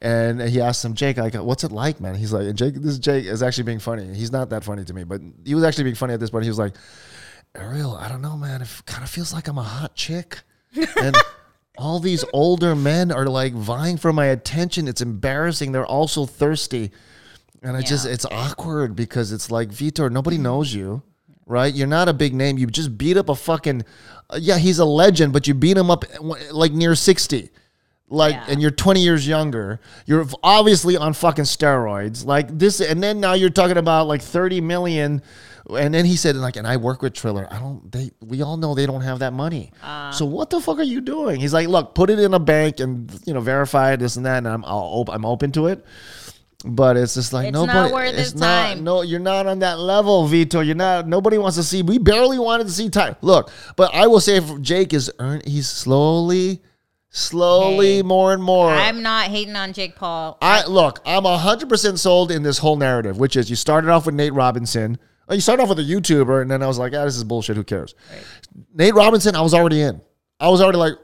and he asked him, Jake, like, what's it like, man? He's like, Jake, this Jake is actually being funny. He's not that funny to me, but he was actually being funny at this point. He was like, Ariel, I don't know, man. It kind of feels like I'm a hot chick, and all these older men are like vying for my attention. It's embarrassing. They're also thirsty. And I just, it's awkward because it's like, Vitor, nobody knows you, right? You're not a big name. You just beat up a fucking, uh, yeah, he's a legend, but you beat him up uh, like near 60. Like, Yeah. and you're 20 years younger. You're obviously on fucking steroids. Like this, and then now you're talking about like 30 million. And then he said, like, and I work with Triller. I don't, they, we all know they don't have that money. Uh. so what the fuck are you doing? He's like, look, put it in a bank and, you know, verify this and that. And I'm, I'll, op- I'm open to it. But it's just like It's not nobody. worth it's not. time. No, you're not on that level, Vito. You're not. Nobody wants to see. We barely wanted to see time. Look, but I will say, if Jake is earn. He's slowly, slowly, Hey, more and more. I'm not hating on Jake Paul. I look. I'm hundred percent sold in this whole narrative, which is you started off with Nate Robinson. You started off with a YouTuber, and then I was like, ah, this is bullshit. Who cares? Nate Robinson, I was already in. I was already like,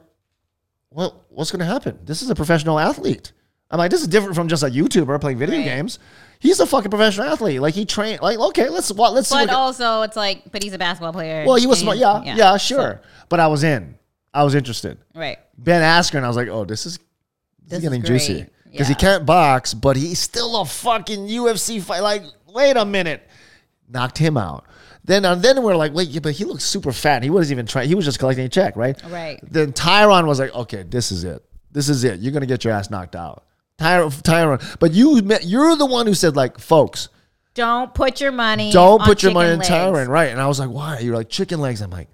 what? What's going to happen? This is a professional athlete. I'm like, this is different from just a YouTuber playing video Right. games. He's a fucking professional athlete. Like he trained. Like okay, let's what? Let's see. But also, it's like, but he's a basketball player. well, he was smart. Yeah, yeah, sure. but I was in. I was interested. Right. Ben Askren, I was like, oh, this is this, This is getting juicy because he can't box, but he's still a fucking UFC fight. Like, wait a minute, knocked him out. Then and then we're like, wait, yeah, but he looks super fat. He wasn't even trying. He was just collecting a check, right? Right. Then Tyron was like, okay, this is it. This is it. You're gonna get your ass knocked out. Tyron, Tyron. But you, you're the one who said like, folks, Don't put your money. don't on put your money in chicken Tyron, right? And I was like, why? You're like chicken legs. I'm like,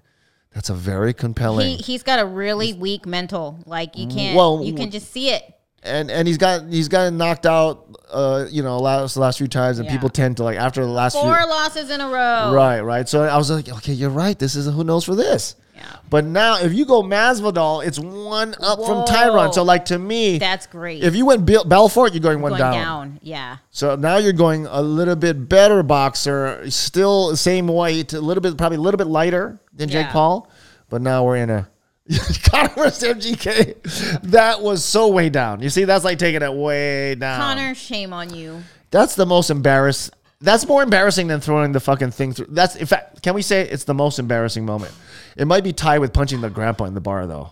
that's a very compelling. He he's got a really weak mental. Like you mm, can't. Well, you can just see it. and and he's got he's gotten knocked out uh you know last the last few times and Yeah. people tend to like after the last Four few losses in a row. right right so i was like okay you're right this is who knows for this Yeah. but now if you go masvidal it's one up from Whoa. tyron so like to me That's great. if you went Bill, belfort you're going one going down. down. Yeah. so now you're going a little bit better boxer still same weight a little bit probably a little bit lighter than jake paul but now we're in a Conor versus MGK. That was so way down. You see, that's like taking it way down. Conor, shame on you. That's the most embarrass. That's more embarrassing than throwing the fucking thing through. That's in fact. Can we say it's the most embarrassing moment? It might be tied with punching the grandpa in the bar though,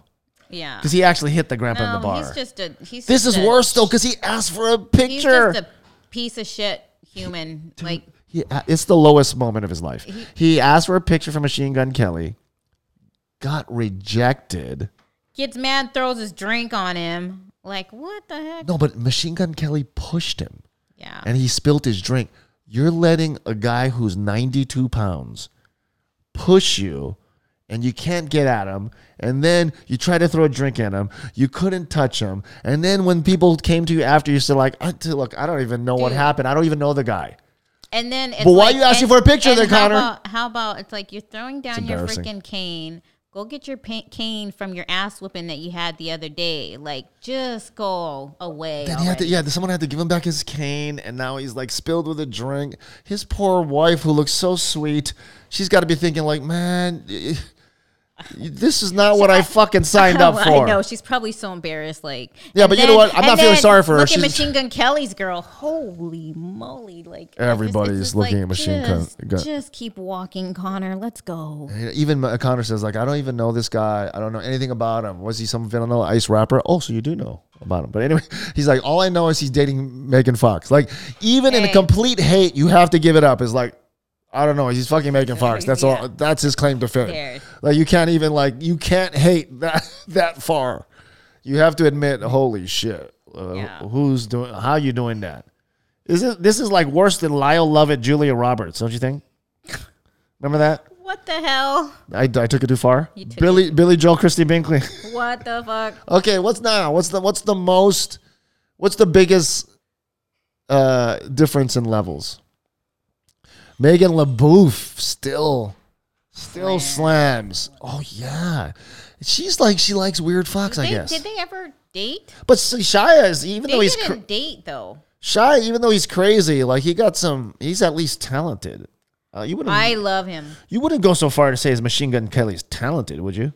Yeah. because he actually hit the grandpa in the bar. he's just a. He's this is a- worse though, because he asked for a He's picture. just a piece of shit human. Like He- it's the lowest moment of his life. He asked for a picture from Machine Gun Kelly, got rejected. gets mad, throws his drink on him. Like what the heck? No, but Machine Gun Kelly pushed him. Yeah. and he spilt his drink. You're letting a guy who's 92 pounds push you and you can't get at him. And then you try to throw a drink at him. You couldn't touch him. And then when people came to you after, you said like, look, I don't even know what happened. I don't even know the guy. And then, it's But why like- you asking and- for a picture there, Conor? About, how about it's like you're throwing down your freaking cane. Go get your cane from your ass whooping that you had the other day. Like, just go away. Then he had to, yeah, someone had to give him back his cane, and now he's like spilled with a drink. His poor wife, who looks so sweet, she's got to be thinking like, man, this is not what I fucking signed up for. I know she's probably so embarrassed. Like, Yeah, but you know what? I'm not feeling sorry for her. Look at Machine Gun Kelly's girl. Holy moly! Like Everybody's just looking like, at Machine Gun- just, Gun- Just keep walking, Conor. Let's go. Even Conor says, like, I don't even know this guy. I don't know anything about him. Was he some vanilla ice rapper? Oh, so you do know about him. But anyway, he's like, all I know is he's dating Megan Fox. Like, even in a complete hate, you have to give it up. Is like, I don't know. He's fucking Megan Fox. That's Yeah. all. That's his claim to fame. Like, you can't even like, you can't hate that that far. You have to admit, holy shit, uh, Yeah. who's doing? How you doing that? Is it? This is like worse than Lyle Lovett, Julia Roberts, don't you think? Remember that? What the hell? I, I took it too far. You took Billy Billy Joel Christie Brinkley. What the fuck? okay, what's now? What's the what's the most? What's the biggest uh difference in levels? Megan LaBeouf still still slams. Oh yeah, she's like she likes weird fox. I They, guess. did they ever date? but see, Shia is even They though he's cr- date though. Shia, even though he's crazy, like he got some. He's at least talented. Uh, you wouldn't. I love him. you wouldn't go so far to say his Machine Gun Kelly's talented, would you?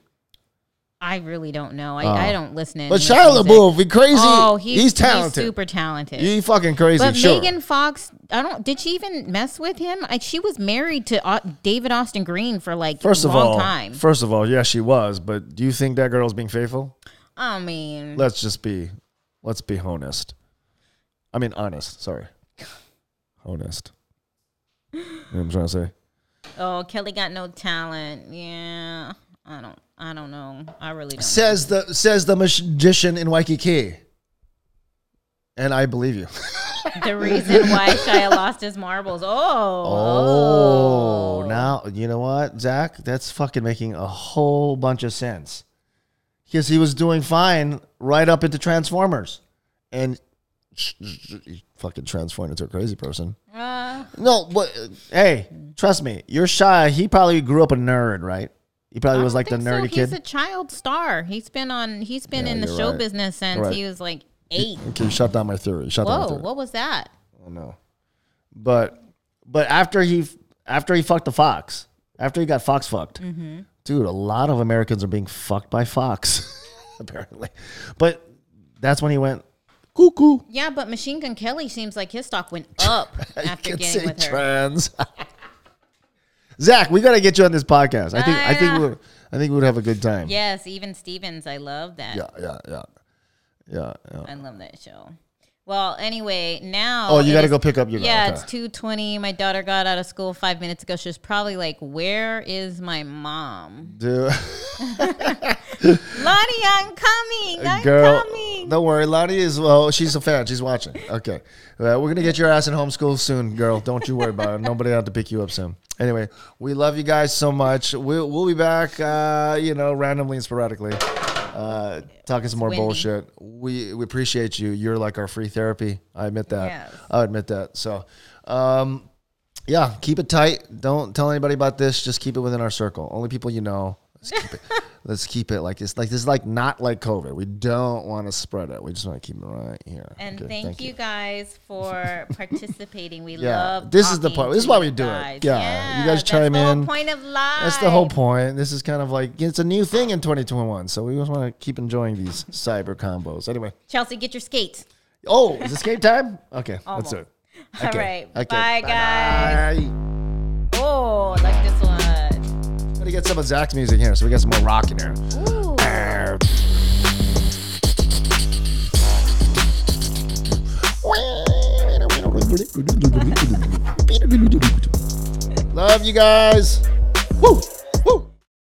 I really don't know. I, I oh. don't listen to. Oh. But any of his Shia. LaBeouf, he crazy. Oh, he's, he's talented. He's super talented. He fucking crazy. but sure. Megan Fox, I don't. Did she even mess with him? I, she was married to Au- David Austin Green for like first a of long all, time. first of all, yes, she was. But do you think that girl's being faithful? I mean, Let's just be, let's be honest. I mean, honest. Sorry, honest. You know what I'm trying to say. oh, Kelly got no talent. Yeah, I don't. I don't know. I really don't. Says the says the magician in Waikiki. And I believe you. The reason why Shia lost his marbles. Oh, Oh, now you know what, Zach? That's fucking making a whole bunch of sense. Because he was doing fine right up into Transformers, and he fucking transformed into a crazy person. Uh, No, but uh, hey, trust me, you're shy. He probably grew up a nerd, right? He probably was like the nerdy so. nerdy He's a child star. He's been on. He's been Yeah, in the you're show right. business since Right. he was like eight. okay, shut down my theory. Shut down my Whoa, theory. what was that? I know. But but after he after he fucked the fox, after he got fox fucked, Mm-hmm. dude, a lot of Americans are being fucked by fox, apparently. But that's when he went cuckoo. Yeah, but Machine Gun Kelly seems like his stock went up after Can getting say with her. trans. Zach, we got to get you on this podcast. I think I think Ah. we I think we would have a good time. Yes, even Stevens. I love that. yeah, yeah, yeah, yeah. yeah. I love that show. Well, anyway, now. Oh, you got to go pick up your daughter. Yeah, okay. it's two twenty. My daughter got out of school five minutes ago. She was probably like, "Where is my mom?" Dude, Lonnie, I'm coming. I'm girl, coming. don't worry. Lonnie is well. She's a fan. She's watching. Okay, Uh, we're gonna get your ass in homeschool soon, girl. Don't you worry about it. Nobody have to pick you up soon. Anyway, we love you guys so much. We'll we'll be back. Uh, you know, randomly and sporadically, uh, talking some more windy. bullshit. We we appreciate you. You're like our free therapy. I admit that. Yes. I admit that. So, um, yeah, keep it tight. Don't tell anybody about this. Just keep it within our circle. Only people you know. Let's keep it. Let's keep it like it's like this is like not like COVID. We don't want to spread it. We just want to keep it right here. And Okay, thank, you, guys for participating. We Yeah, love. this is the part- this is why we do it. guys. Yeah, you guys that's chime in. Point of life. That's the whole point. This is kind of like it's a new thing in 2021. So we just want to keep enjoying these cyber combos. Anyway. Chelsea, get your skates. Oh, is it skate time? Okay, Almost. let's do it. All Okay, right. okay. Bye, guys. Bye. Oh, like this one. Gotta get some of Zach's music here, so we got some more rock in here. Ooh. Love Love you guys. Woo.